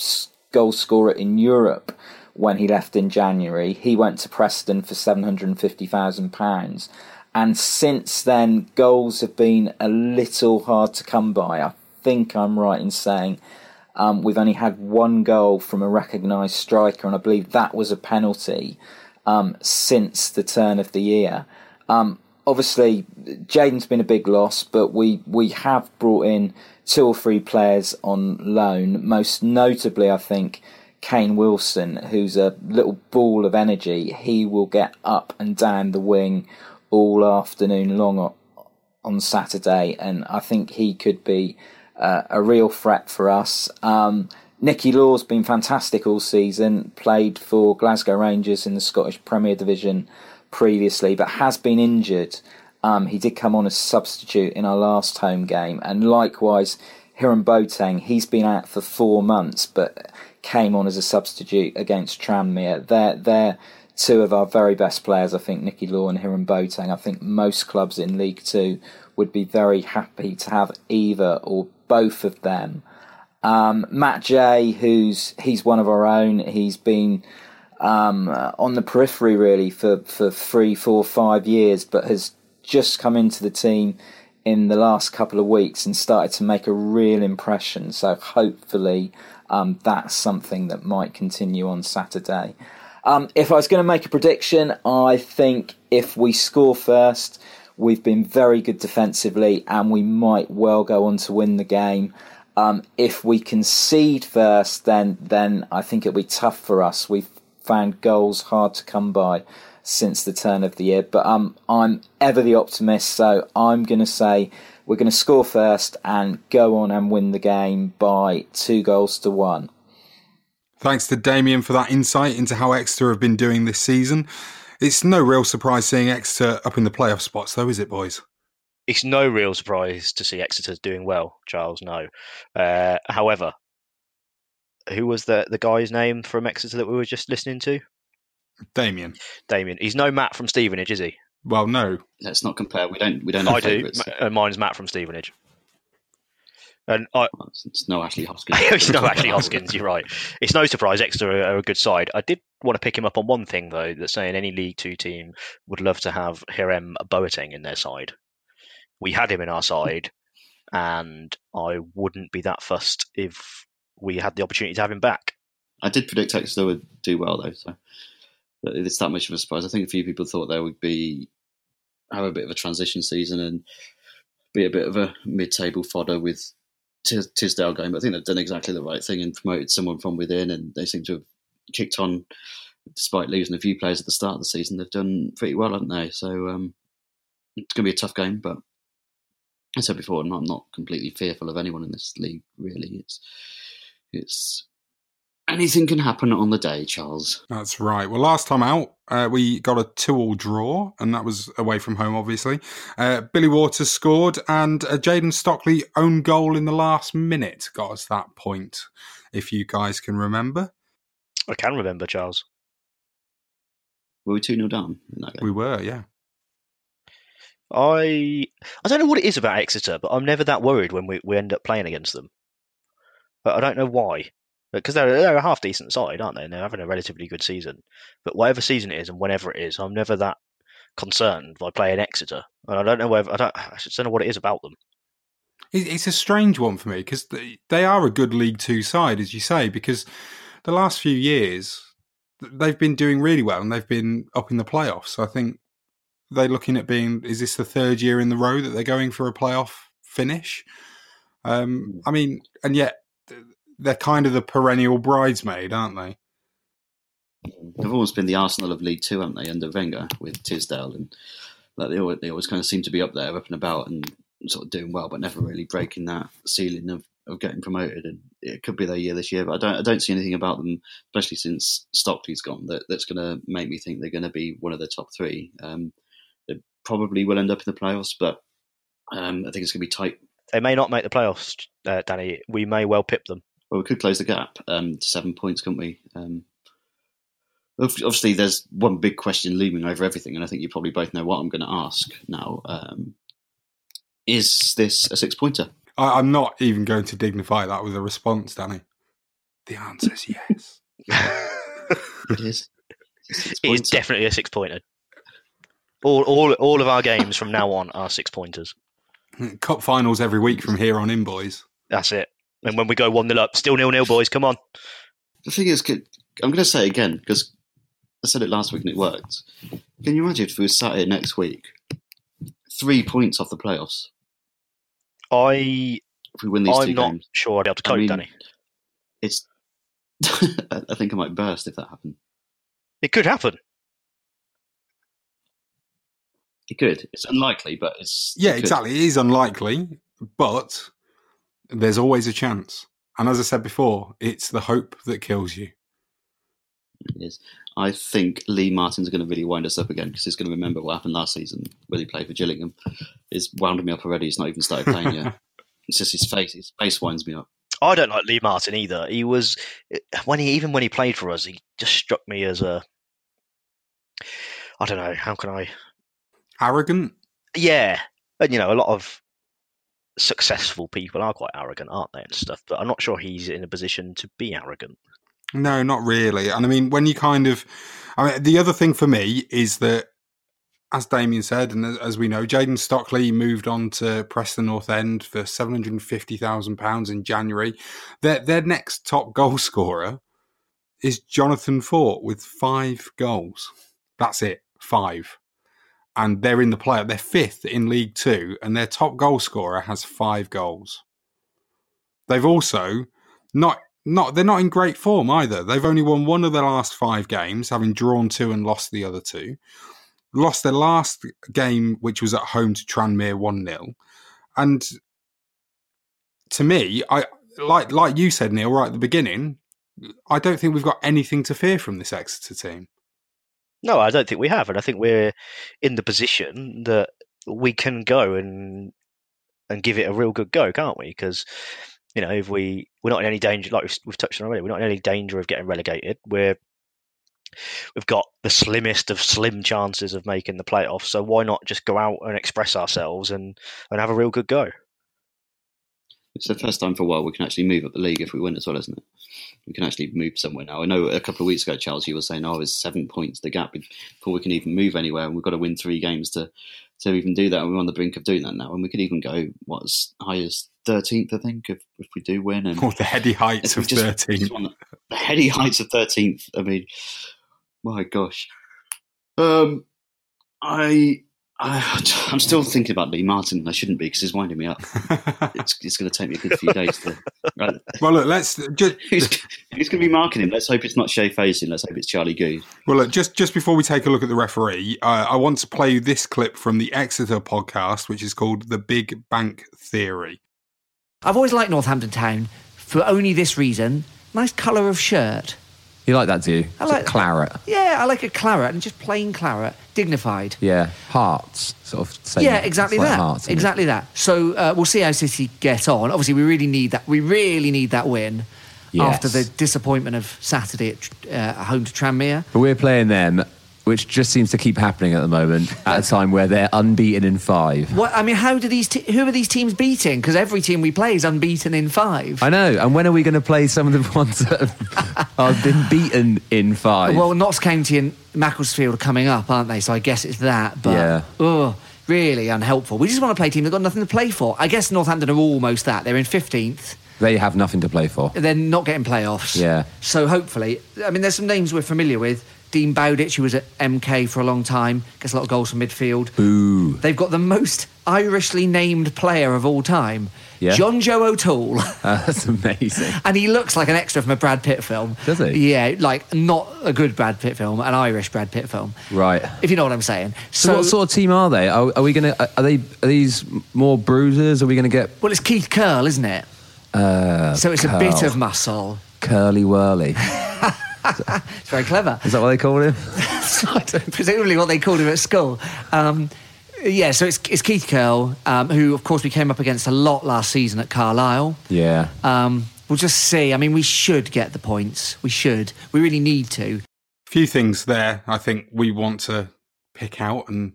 goal scorer in Europe when he left in January. He went to Preston for seven hundred and fifty thousand pounds, and since then, goals have been a little hard to come by. I think I'm right in saying um, we've only had one goal from a recognised striker, and I believe that was a penalty um, since the turn of the year. Um, obviously, Jayden's been a big loss, but we, we have brought in two or three players on loan, most notably, I think, Kane Wilson, who's a little ball of energy. He will get up and down the wing all afternoon long on Saturday, and I think he could be uh, a real threat for us. Um, Nicky Law's been fantastic all season, played for Glasgow Rangers in the Scottish Premier Division previously, but has been injured. Um, he did come on as substitute in our last home game, and likewise, Hiram Boateng, he's been out for four months, but came on as a substitute against Tranmere. They're, they're two of our very best players, I think, Nicky Law and Hiram Boateng. I think most clubs in League Two would be very happy to have either or both of them um, Matt Jay, who's he's one of our own. He's been um, on the periphery really for, for three, four, five years, but has just come into the team in the last couple of weeks and started to make a real impression. So hopefully um, that's something that might continue on Saturday. Um, if I was going to make a prediction, I think if we score first, we've been very good defensively and we might well go on to win the game. Um, if we concede first, then then I think it'll be tough for us. We've found goals hard to come by since the turn of the year, but um, I'm ever the optimist, so I'm going to say we're going to score first and go on and win the game by two goals to one. Thanks to Damien for that insight into how Exeter have been doing this season. It's no real surprise seeing Exeter up in the playoff spots, though, is it, boys? It's no real surprise to see Exeter doing well, Charles. No. Uh, however, who was the the guy's name from Exeter that we were just listening to? Damien. Damien. He's no Matt from Stevenage, is he? Well, no. Let's not compare. We don't. We don't. I do. Uh, mine's Matt from Stevenage. And I, it's no Ashley <laughs> Hoskins. it's no Ashley Hoskins. You're right. It's no surprise Exeter are, are, a good side. I did want to pick him up on one thing though, that saying any League Two team would love to have Hiram Boateng in their side we had him in our side, and I wouldn't be that fussed if we had the opportunity to have him back. I did predict Exeter would do well though, so it's that much of a surprise. I think a few people thought they would be have a bit of a transition season and be a bit of a mid-table fodder with Tisdale going, but I think they've done exactly the right thing and promoted someone from within, and they seem to have kicked on despite losing a few players at the start of the season. They've done pretty well, haven't they? So um, it's going to be a tough game, but I said before, I'm not, I'm not completely fearful of anyone in this league. Really, it's it's anything can happen on the day, Charles. That's right. Well, last time out, uh, we got a two-all draw, and that was away from home, obviously. Uh, Billy Waters scored, and uh, Jayden Stockley own goal in the last minute got us that point. If you guys can remember. I can remember, Charles. Were we 2 0 down in that game? We were, yeah. I I don't know what it is about Exeter, but I'm never that worried when we, we end up playing against them. But I don't know why. Because they're, they're a half decent side, aren't they? And they're having a relatively good season. But whatever season it is and whenever it is, I'm never that concerned by playing Exeter. And I don't know whether I don't I just don't know what it is about them. It's a strange one for me because they are a good League Two side, as you say, because the last few years they've been doing really well and they've been up in the playoffs. I think they're looking at being is this the third year in the row that they're going for a playoff finish? Um, I mean, and yet they're kind of the perennial bridesmaid, aren't they? They've always been the Arsenal of League Two, haven't they, under Wenger with Tisdale, and like they always, they always kind of seem to be up there, up and about, and sort of doing well, but never really breaking that ceiling of, of getting promoted. And it could be their year this year, but I don't I don't see anything about them, especially since Stockley's gone, that that's going to make me think they're going to be one of the top three. Um, they probably will end up in the playoffs, but um, I think it's going to be tight. They may not make the playoffs, uh, Danny. We may well pip them. Well, we could close the gap um, to seven points, couldn't we? Um, obviously, there's one big question looming over everything, and I think you probably both know what I'm going to ask now. Um, is this a six pointer? I, I'm not even going to dignify that with a response, Danny. The answer is yes. <laughs> it is. It is definitely a six pointer. All, all, all of our games from now on are six pointers. <laughs> Cup finals every week from here on in, boys. That's it. And when we go one nil up, still nil nil, boys. Come on. The thing is, I'm going to say it again because I said it last week and it worked. Can you imagine if we were sat here next week, three points off the playoffs? I if we win these I'm two not games, sure I'd be able to cope, mean, Danny. It's. I <laughs> I think I might burst if that happened. It could happen. It could. It's unlikely, but it's Yeah, exactly. It is unlikely, but there's always a chance. And as I said before, it's the hope that kills you. It is. I think Lee Martin's going to really wind us up again because he's going to remember what happened last season when he played for Gillingham. He's wound me up already. He's not even started playing yet. <laughs> it's just his face. His face winds me up. I don't like Lee Martin either. He was when he even when he played for us, he just struck me as a I don't know, how can I Arrogant? Yeah. And you know, a lot of successful people are quite arrogant, aren't they, and stuff. But I'm not sure he's in a position to be arrogant. No, not really. And I mean, when you kind of, I mean, the other thing for me is that, as Damien said, and as- we know, Jayden Stockley moved on to Preston North End for seven hundred and fifty thousand pounds in January. Their their next top goal scorer is Jonathan Forte with five goals. That's it, five. And they're in the play. They're fifth in League Two, and their top goal scorer has five goals. They've also not not they're not in great form either. They've only won one of their last five games, having drawn two and lost the other two. Lost their last game, which was at home to Tranmere one 0 And to me, I like like you said, Neil, right at the beginning. I don't think we've got anything to fear from this Exeter team. No, I don't think we have, and I think we're in the position that we can go and and give it a real good go, can't we? Because you know, if we we're not in any danger, like we've, we've touched on already, we're not in any danger of getting relegated. We're we've got the slimmest of slim chances of making the playoffs. So why not just go out and express ourselves and and have a real good go? It's the first time for a while we can actually move up the league if we win as well, isn't it? We can actually move somewhere now. I know a couple of weeks ago, Chelsea was saying, "Oh, it's seven points the gap before we can even move anywhere, and we've got to win three games to to even do that." And we're on the brink of doing that now, and we could even go what as high as thirteenth, I think, if if we do win. And <laughs> Or the heady heights of 13th. just want the- <laughs> the heady heights of thirteenth. I mean, my gosh. Um, I. I, I'm still thinking about Lee Martin. I shouldn't be because he's winding me up. <laughs> it's it's going to take me a good few days to. Right. Well, look, let's just who's, who's going to be marking him? Let's hope it's not Shay Facey. Let's hope it's Charlie Goode. Well, look, just just before we take a look at the referee, uh, I want to play this clip from the Exeter podcast, which is called "The Big Bank Theory." I've always liked Northampton Town for only this reason. Nice colour of shirt. You like that, do you? I like- claret. Yeah, I like a claret and just plain claret, dignified. Yeah, hearts, sort of. Same, yeah, exactly that. Hearts, isn't it? exactly that. So uh, we'll see how City get on. Obviously, we really need that. We really need that win. Yes. after the disappointment of Saturday at, uh, at home to Tranmere. But we're playing them, which just seems to keep happening at the moment, at a time where they're unbeaten in five. What I mean, how do these te- who are these teams beating? Because every team we play is unbeaten in five. I know. And when are we going to play some of the <laughs> ones that have, been beaten in five? Well, Notts County and Macclesfield are coming up, aren't they? So I guess it's that. But Yeah. oh, really unhelpful. We just want to play a team that got nothing to play for. I guess Northampton are almost that. They're in fifteenth. they have nothing to play for. They're not getting playoffs. Yeah. So hopefully, I mean, there's some names we're familiar with. Dean Bowditch, who was at MK for a long time, gets a lot of goals from midfield. Boo. They've got the most Irishly named player of all time, Yeah. Jonjo O'Toole. Uh, <laughs> that's amazing. and he looks like an extra from a Brad Pitt film. Does he? Yeah, like not a good Brad Pitt film, an Irish Brad Pitt film, Right. if you know what I'm saying. So, what sort of team are they? Are, are we going to? Are they? Are these more bruisers? Are we going to get? well, it's Keith Curle, isn't it? Uh, So it's a bit of muscle. curly whirly. <laughs> <laughs> It's very clever. Is that what they call him? <laughs> presumably what they called him at school. Um, yeah, so it's, it's Keith Curle, um, who, of course, we came up against a lot last season at Carlisle. Yeah. Um, we'll just see. I mean, we should get the points. We should. We really need to. A few things there I think we want to pick out and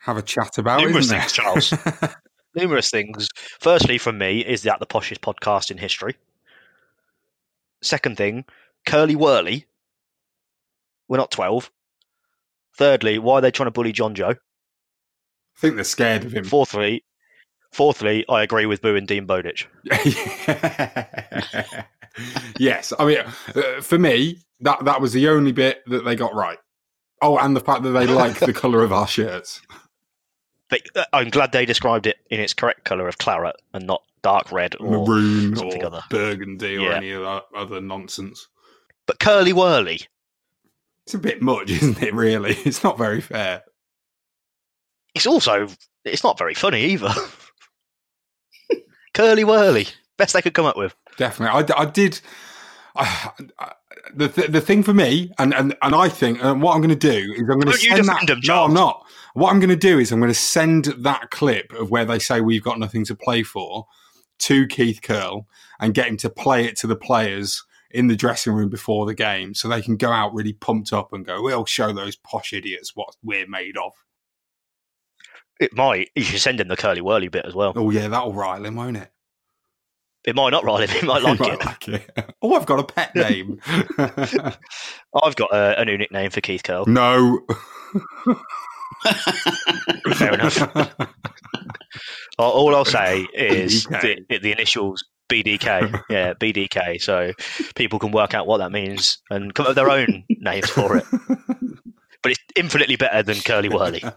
have a chat about. Numerous isn't things, there? Charles. <laughs> Numerous things. Firstly, from me, is that the poshest podcast in history. Second thing, Curly Whirly. We're not 12. Thirdly, why are they trying to bully Jonjo? I think they're scared of him. Fourthly, fourthly, I agree with Boo and Dean Bowditch. <laughs> yes, I mean, uh, for me, that that was the only bit that they got right. Oh, and the fact that they like the <laughs> colour of our shirts. But uh, I'm glad they described it in its correct colour of claret and not dark red or Maroon something or other. burgundy or Yeah. any of that other nonsense. But Curly Whirly, It's a bit much, <laughs> isn't it? Really, it's not very fair. it's also it's not very funny either. <laughs> Curly Whirly, best they could come up with. Definitely, I did. <sighs> I, I- the th- the thing for me, and and, and I think, and what I'm going to do is I'm going to send that. them, no, I'm not. What I'm going to do is I'm going to send that clip of where they say we've got nothing to play for to Keith Curle and get him to play it to the players in the dressing room before the game, so they can go out really pumped up and go, "We'll show those posh idiots what we're made of." It might. You should send him the Curly Whirly bit as well. Oh yeah, that'll rile him, won't it? It might not rile him. He might <laughs> like He it. like it. <laughs> Oh, I've got a pet name. <laughs> I've got a, a new nickname for Keith Curle. no. Fair enough. all, all I'll say is the, the initials BDK. <laughs> Yeah, BDK. So people can work out what that means and come up with their own names for it. But it's infinitely better than Curly Whirly. <laughs>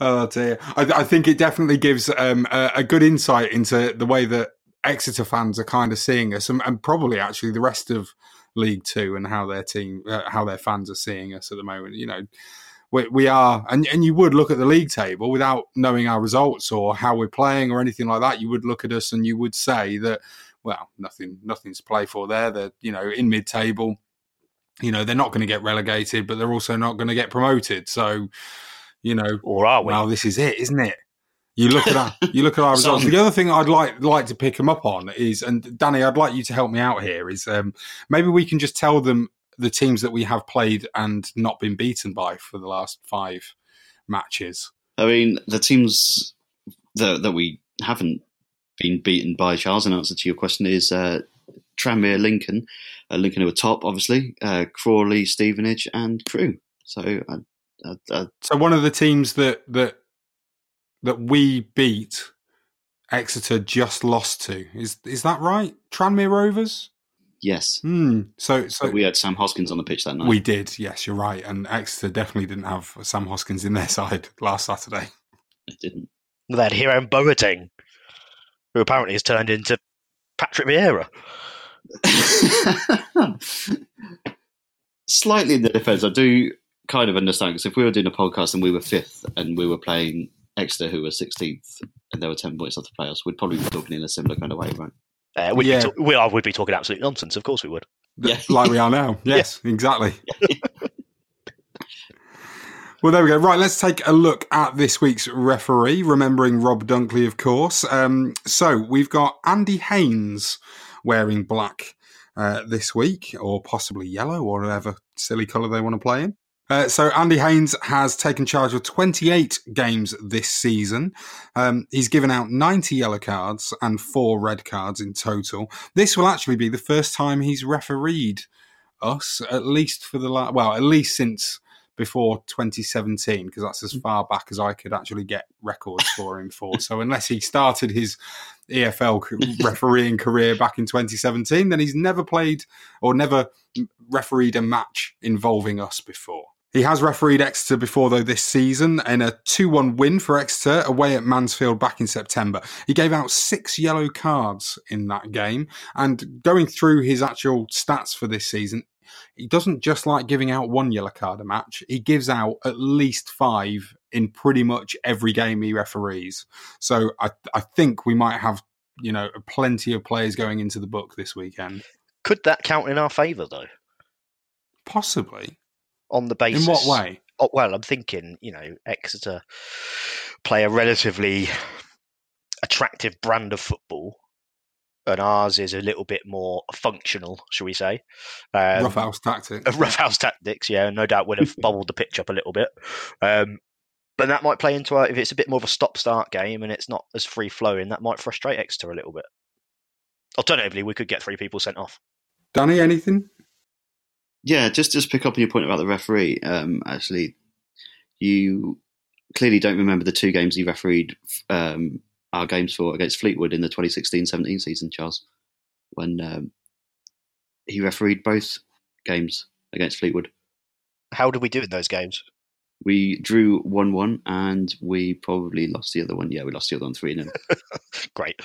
Oh dear. I, I think it definitely gives um, a, a good insight into the way that Exeter fans are kind of seeing us, and, and probably actually the rest of League Two and how their team, uh, how their fans are seeing us at the moment. You know, we, we are, and and you would look at the league table without knowing our results or how we're playing or anything like that. You would look at us and you would say that, well, nothing, nothing to play for there. They're you know in mid table. You know they're not going to get relegated, but they're also not going to get promoted. So you know, or are we? Well, this is it, isn't it? You look at our, you look at our <laughs> results. The other thing I'd like like to pick them up on is, and Danny, I'd like you to help me out here. Is um, maybe we can just tell them the teams that we have played and not been beaten by for the last five matches. I mean, the teams that that we haven't been beaten by, Charles, in answer to your question, is uh, Tranmere, Lincoln, uh, Lincoln who were top, obviously, uh, Crawley, Stevenage, and Crewe. So, uh, uh, uh, So one of the teams that that that we beat, Exeter just lost to. Is is that right? Tranmere Rovers. Yes, Hmm. So so but we had Sam Hoskins on the pitch that night. We did, yes, you're right. And Exeter definitely didn't have Sam Hoskins in their <laughs> side last Saturday. It didn't. They had Hiram Boateng, who apparently has turned into Patrick Vieira. <laughs> Slightly in the defence, I do kind of understand because if we were doing a podcast and we were fifth and we were playing Exeter, who were sixteenth, and there were ten points off the playoffs, we'd probably be talking in a similar kind of way, right? Uh, we'd Yeah. be talk- we are, would be talking absolute nonsense. Of course we would. Yeah. <laughs> Like we are now. Yes, exactly. <laughs> Well, there we go. Right, let's take a look at this week's referee, remembering Rob Dunkley, of course. Um, so we've got Andy Haines wearing black uh, this week, or possibly yellow, or whatever silly colour they want to play in. Uh, so Andy Haines has taken charge of 28 games this season. Um, he's given out 90 yellow cards and four red cards in total. This will actually be the first time he's refereed us, at least for the last, well, at least since before 2017, because that's as far back as I could actually get records for him for. So unless he started his EFL <laughs> refereeing career back in 2017, then he's never played or never refereed a match involving us before. He has refereed Exeter before, though, this season in a 2 1 win for Exeter away at Mansfield back in September. He gave out six yellow cards in that game. And going through his actual stats for this season, he doesn't just like giving out one yellow card a match, he gives out at least five in pretty much every game he referees. So I, I think we might have, you know, plenty of players going into the book this weekend. Could that count in our favour, though? Possibly on the basis. In what way? Oh, well, I'm thinking, you know, Exeter play a relatively attractive brand of football, and ours is a little bit more functional, shall we say? Um, roughhouse tactics. <laughs> Roughhouse tactics, yeah. No doubt would have <laughs> bubbled the pitch up a little bit. Um, but that might play into our, if it's a bit more of a stop-start game and it's not as free flowing, that might frustrate Exeter a little bit. Alternatively, we could get three people sent off. Danny, anything? Yeah, just just pick up on your point about the referee. Um, actually, you clearly don't remember the two games he refereed um, our games for against Fleetwood in the 2016-17 season, Charles, when um, he refereed both games against Fleetwood. How did we do in those games? We drew one-one, and we probably lost the other one. Yeah, we lost the other one three 0 <laughs> Great.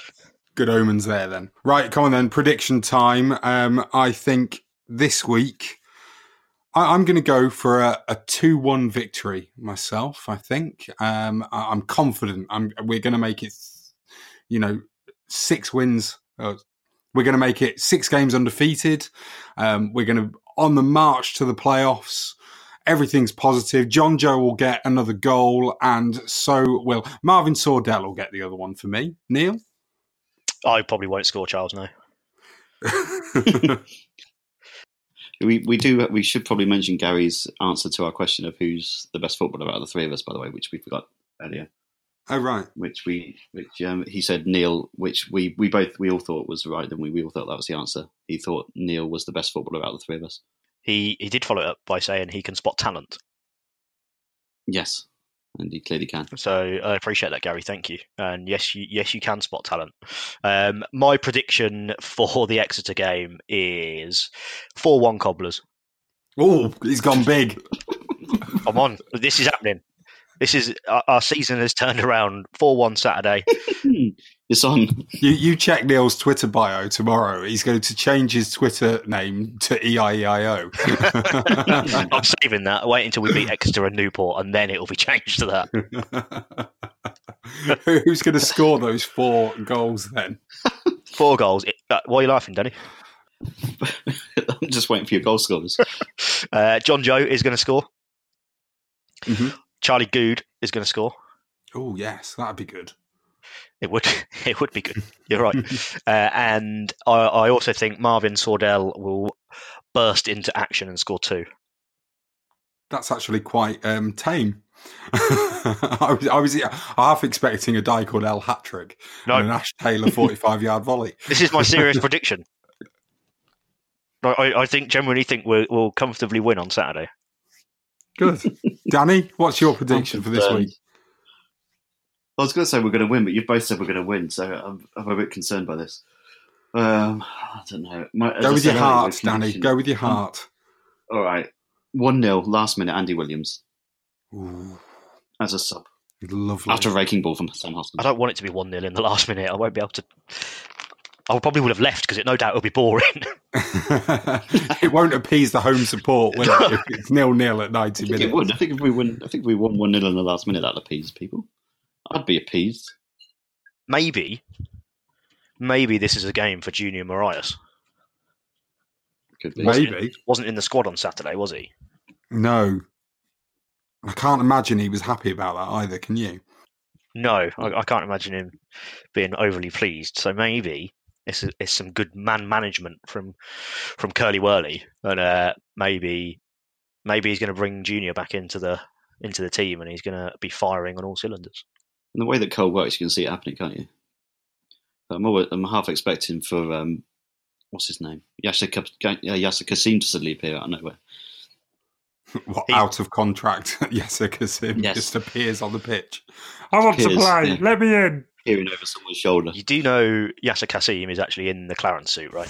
Good omens there, then. Right, come on then. Prediction time. Um, I think this week I, am going to go for a, a 2 1 victory myself, I think. Um, I, am confident I'm, we're going to make it, you know, six wins. Uh, we're going to make it six games undefeated. Um, we're going to, on the march to the playoffs, everything's positive. Jonjo will get another goal, and so will Marvin Sordell will get the other one for me. Neil? I probably won't score, Charles, no. <laughs> <laughs> We we do we should probably mention Gary's answer to our question of who's the best footballer out of the three of us, by the way, which we forgot earlier. Oh right. Which we which um, he said Neil, which we, we both we all thought was right, and we, we all thought that was the answer. He thought Neil was the best footballer out of the three of us. He he did follow it up by saying he can spot talent. Yes and he clearly can. So I appreciate that, Gary. Thank you. And yes, you yes you can spot talent. Um, my prediction for <laughs> the Exeter game is four-one Cobblers. Oh, he's gone big. <laughs> Come on, this is happening. This is our, our season has turned around. Four-one Saturday. <laughs> it's on. You, you check Neil's Twitter bio tomorrow. He's going to change his Twitter name to EIEIO. <laughs> I'm saving that. Wait until we beat Exeter and Newport, and then it will be changed to that. <laughs> Who's going to score those four goals then? Four goals. Uh, why are you laughing, Danny? <laughs> I'm just waiting for your goal scorers. Uh, Jonjo is going to score. Mm-hmm. Charlie Goode is going to score. Oh yes, that'd be good. It would. <laughs> It would be good. <laughs> You're right. uh, and I, I, also think Marvin Sordell will burst into action and score two. That's actually quite um, tame. <laughs> I, was, I was half expecting a die called El hat trick no. and an Ash Taylor 45 yard volley. This is my serious prediction. I, I, think generally think we'll, we'll comfortably win on Saturday. Good, Danny. What's your prediction for this week? I was going to say we're going to win, but you've both said we're going to win, so I'm, I'm a bit concerned by this. Um, I don't know. My, Go with your heart, Danny. Go with your heart. All right. 1 0, last minute, Andy Williams. Ooh. As a sub. Lovely. After a raking ball from Sam Hoskins. I don't want it to be 1 0 in the last minute. I won't be able to. I probably would have left because it no doubt will be boring. <laughs> <laughs> it won't appease the home support, will it? <laughs> If it's nil nil at ninety I minutes. It would. I think if we win, I think if we won one 0 in the last minute, that'll appease people. I'd be appeased. Maybe, maybe this is a game for Junior Morias. Could be. Maybe wasn't in, wasn't in the squad on Saturday, was he? No. I can't imagine he was happy about that either. Can you? No, I, I can't imagine him being overly pleased. So maybe it's it's some good man management from from Curly Whirly, and uh, maybe maybe he's going to bring Junior back into the into the team, and he's going to be firing on all cylinders. And the way that Cole works, you can see it happening, can't you? I'm always, I'm half expecting for um, what's his name, Yasser, Yasser Kasim to suddenly appear out of nowhere. <laughs> What, out of contract, <laughs> Yasser Kasim Yes. just appears on the pitch. I want to play. yeah. Let me in. Peering over someone's shoulder. You do know Yasser Kasim is actually in the Clarence suit, right?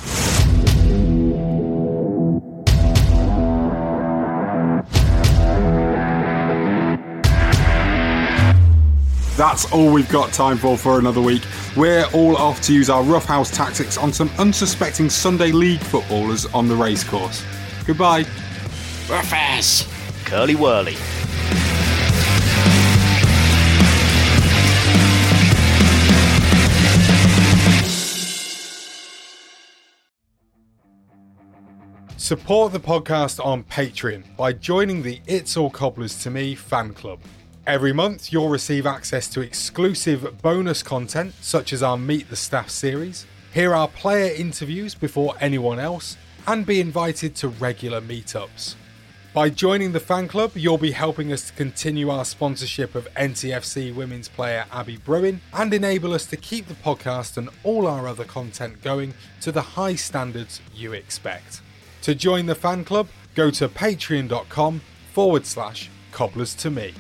That's all we've got time for for another week. We're all off to use our roughhouse tactics on some unsuspecting Sunday League footballers on the racecourse. Goodbye. Roughas! Curly Whirly. Support the podcast on Patreon by joining the It's All Cobblers to Me fan club. Every month, you'll receive access to exclusive bonus content, such as our Meet the Staff series, hear our player interviews before anyone else, and be invited to regular meetups. By joining the fan club, you'll be helping us to continue our sponsorship of NTFC women's player Abby Bruin and enable us to keep the podcast and all our other content going to the high standards you expect. To join the fan club, go to patreon.com forward slash cobblers to me.